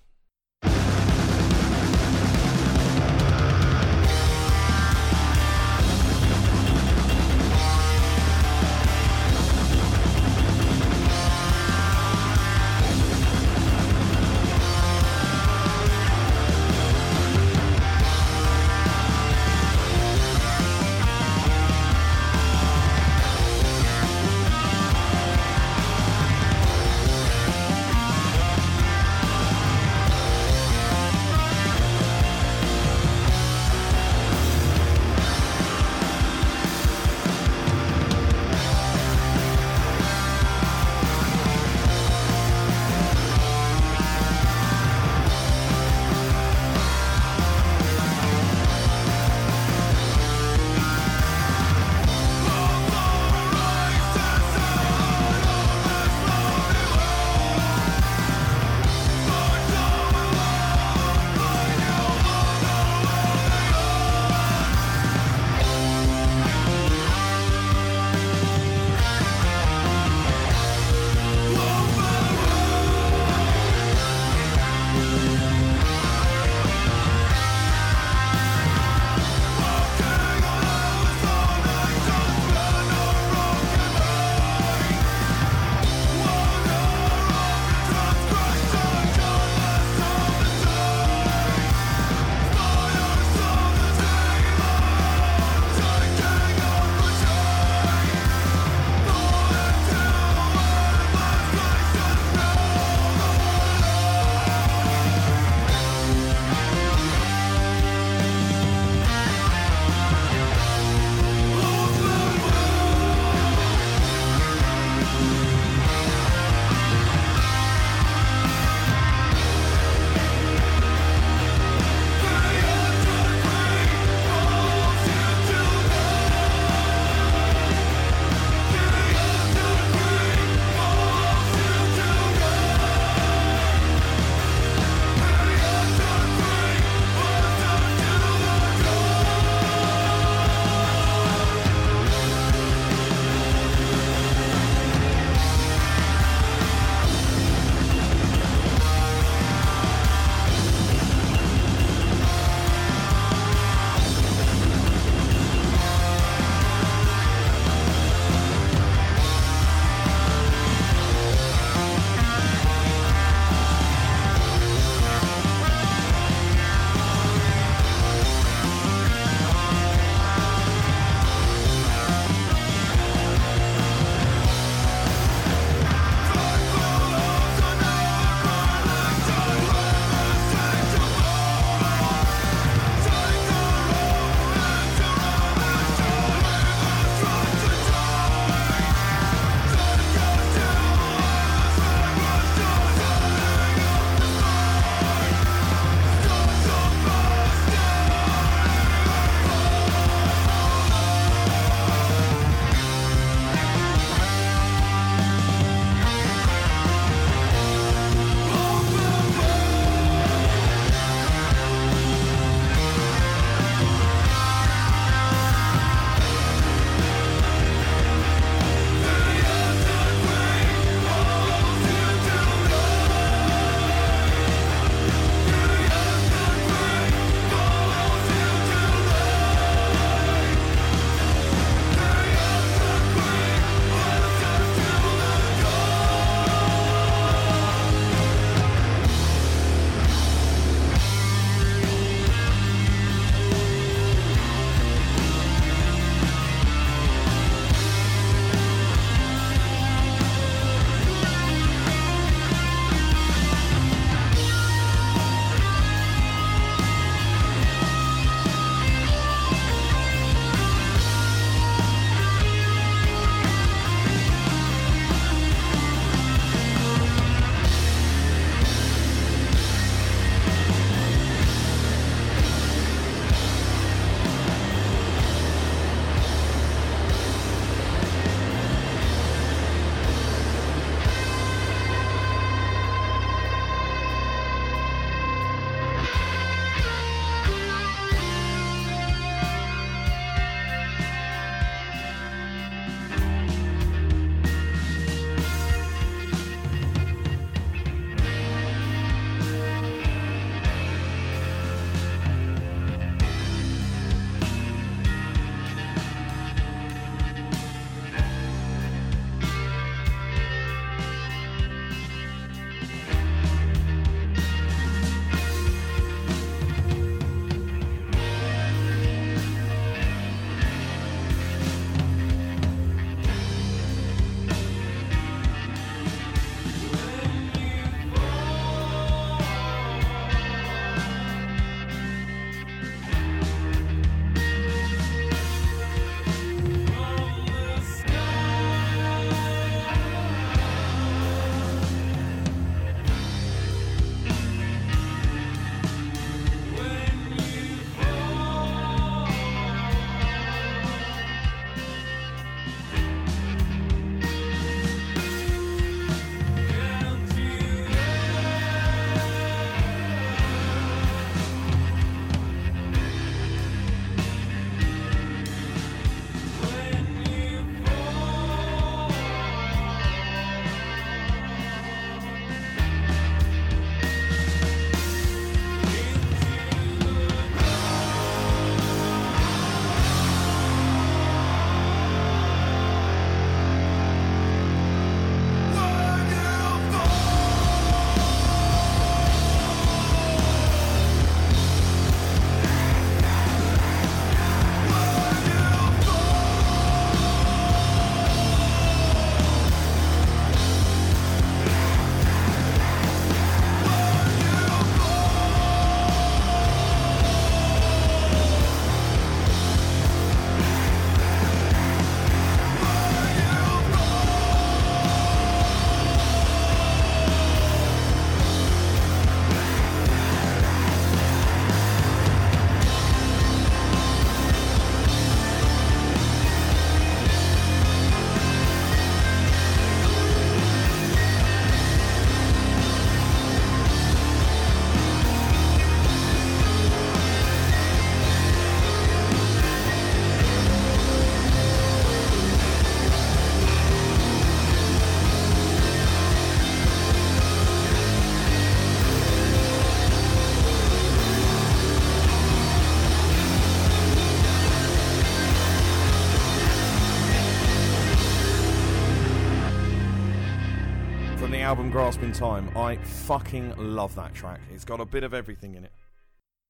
Speaker 1: Album Grasping Time. I fucking love that track. It's got a bit of everything in it.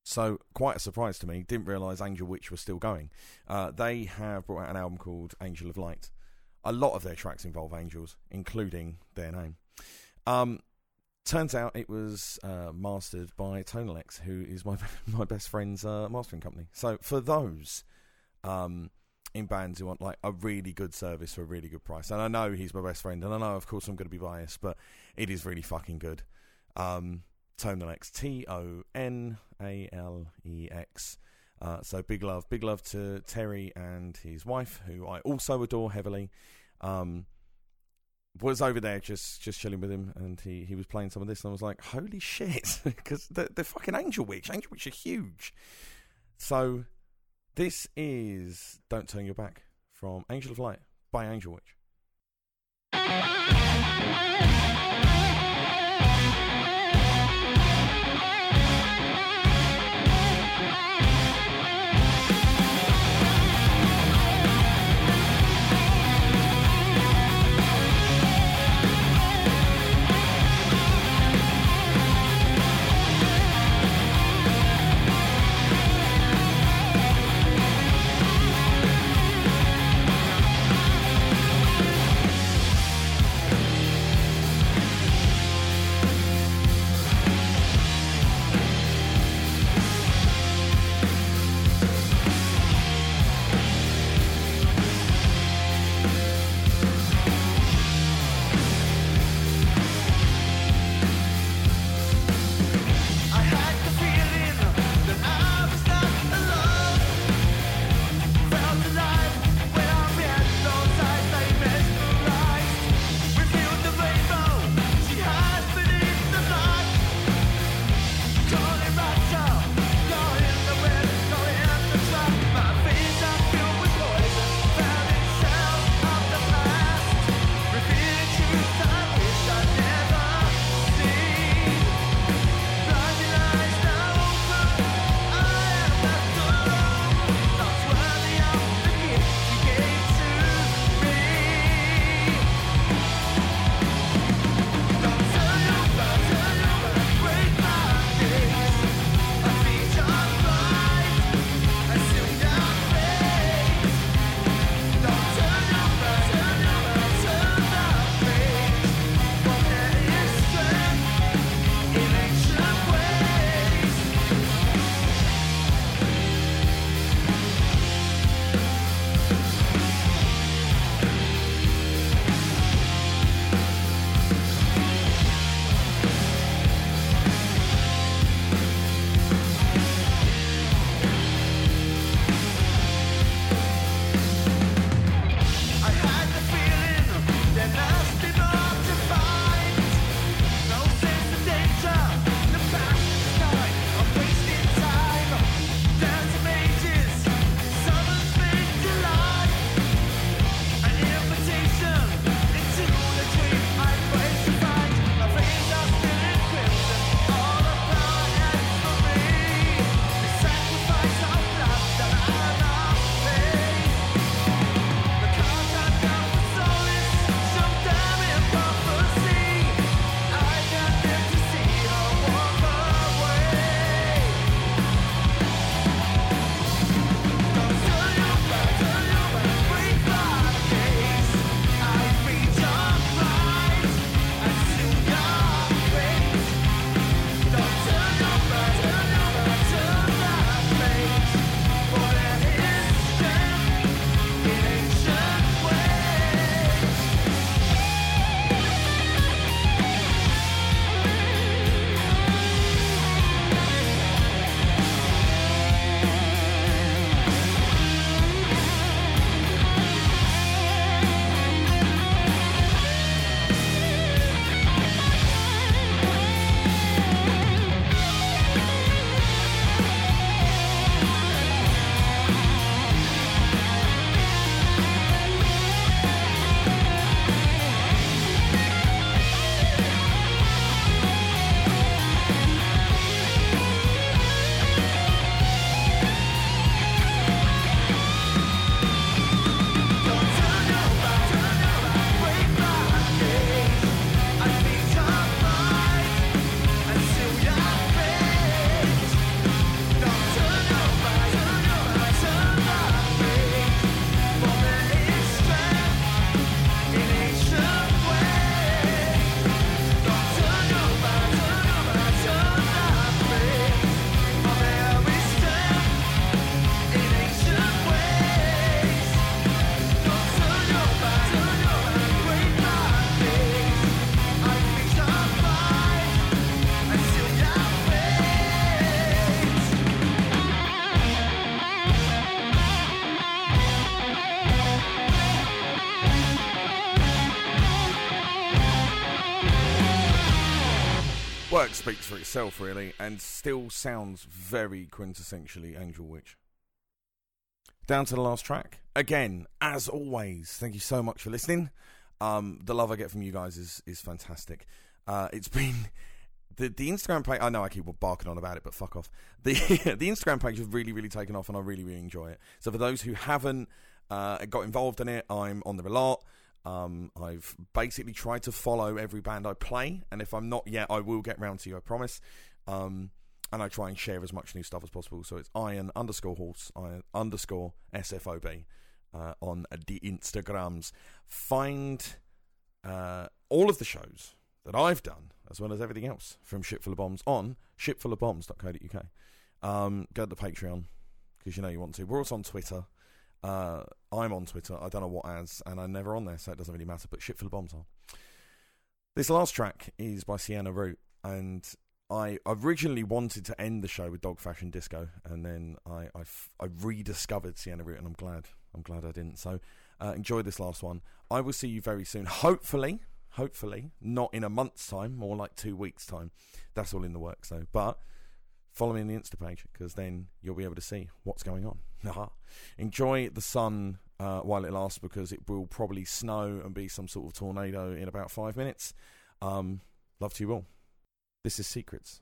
Speaker 1: So, quite a surprise to me. Didn't realise Angel Witch was still going. Uh, they have brought out an album called Angel of Light. A lot of their tracks involve angels, including their name. Um, turns out it was uh, mastered by Tonalex, who is my [laughs] my best friend's uh, mastering company. So, for those um, in bands who want like a really good service for a really good price, and I know he's my best friend, and I know, of course, I'm going to be biased, but it is really fucking good. Um, Tonalex, T O N A L E X. Uh, so big love, big love to Terry and his wife, who I also adore heavily. Um, was over there just just chilling with him, and he, he was playing some of this, and I was like, holy shit, [laughs] because they're, they're fucking Angel Witch. Angel Witch are huge. So this is "Don't Turn Your Back" from Angel of Light by Angel Witch. Speaks for itself, really, and still sounds very quintessentially Angel Witch. Down to the last track. Again, as always, thank you so much for listening. Um, the love I get from you guys is is fantastic. Uh, it's [laughs] been the the Instagram page. I know I keep barking on about it, but fuck off. The [laughs] the Instagram page has really really taken off, and I really really enjoy it. So for those who haven't uh, got involved in it, I'm on there a lot. Um, I've basically tried to follow every band I play, and if I'm not yet, I will get round to you. I promise. Um, and I try and share as much new stuff as possible. So it's iron underscore horse iron underscore sfob uh, on the Instagrams. Find uh, all of the shows that I've done, as well as everything else from Shipful of Bombs on shipfulofbombs.co.uk. Um, go to the Patreon because you know you want to. We're also on Twitter. Uh, I'm on Twitter. I don't know what as, and I'm never on there, so it doesn't really matter. But Shipful of Bombs are. This last track is by Sienna Root, and I originally wanted to end the show with Dog Fashion Disco, and then I I, f- I rediscovered Sienna Root, and I'm glad I'm glad I didn't. So uh, enjoy this last one. I will see you very soon. Hopefully, hopefully not in a month's time, more like two weeks' time. That's all in the works though. But follow me on the Insta page because then you'll be able to see what's going on. [laughs] Enjoy the sun uh, while it lasts because it will probably snow and be some sort of tornado in about five minutes. Um, love to you all. This is Secrets.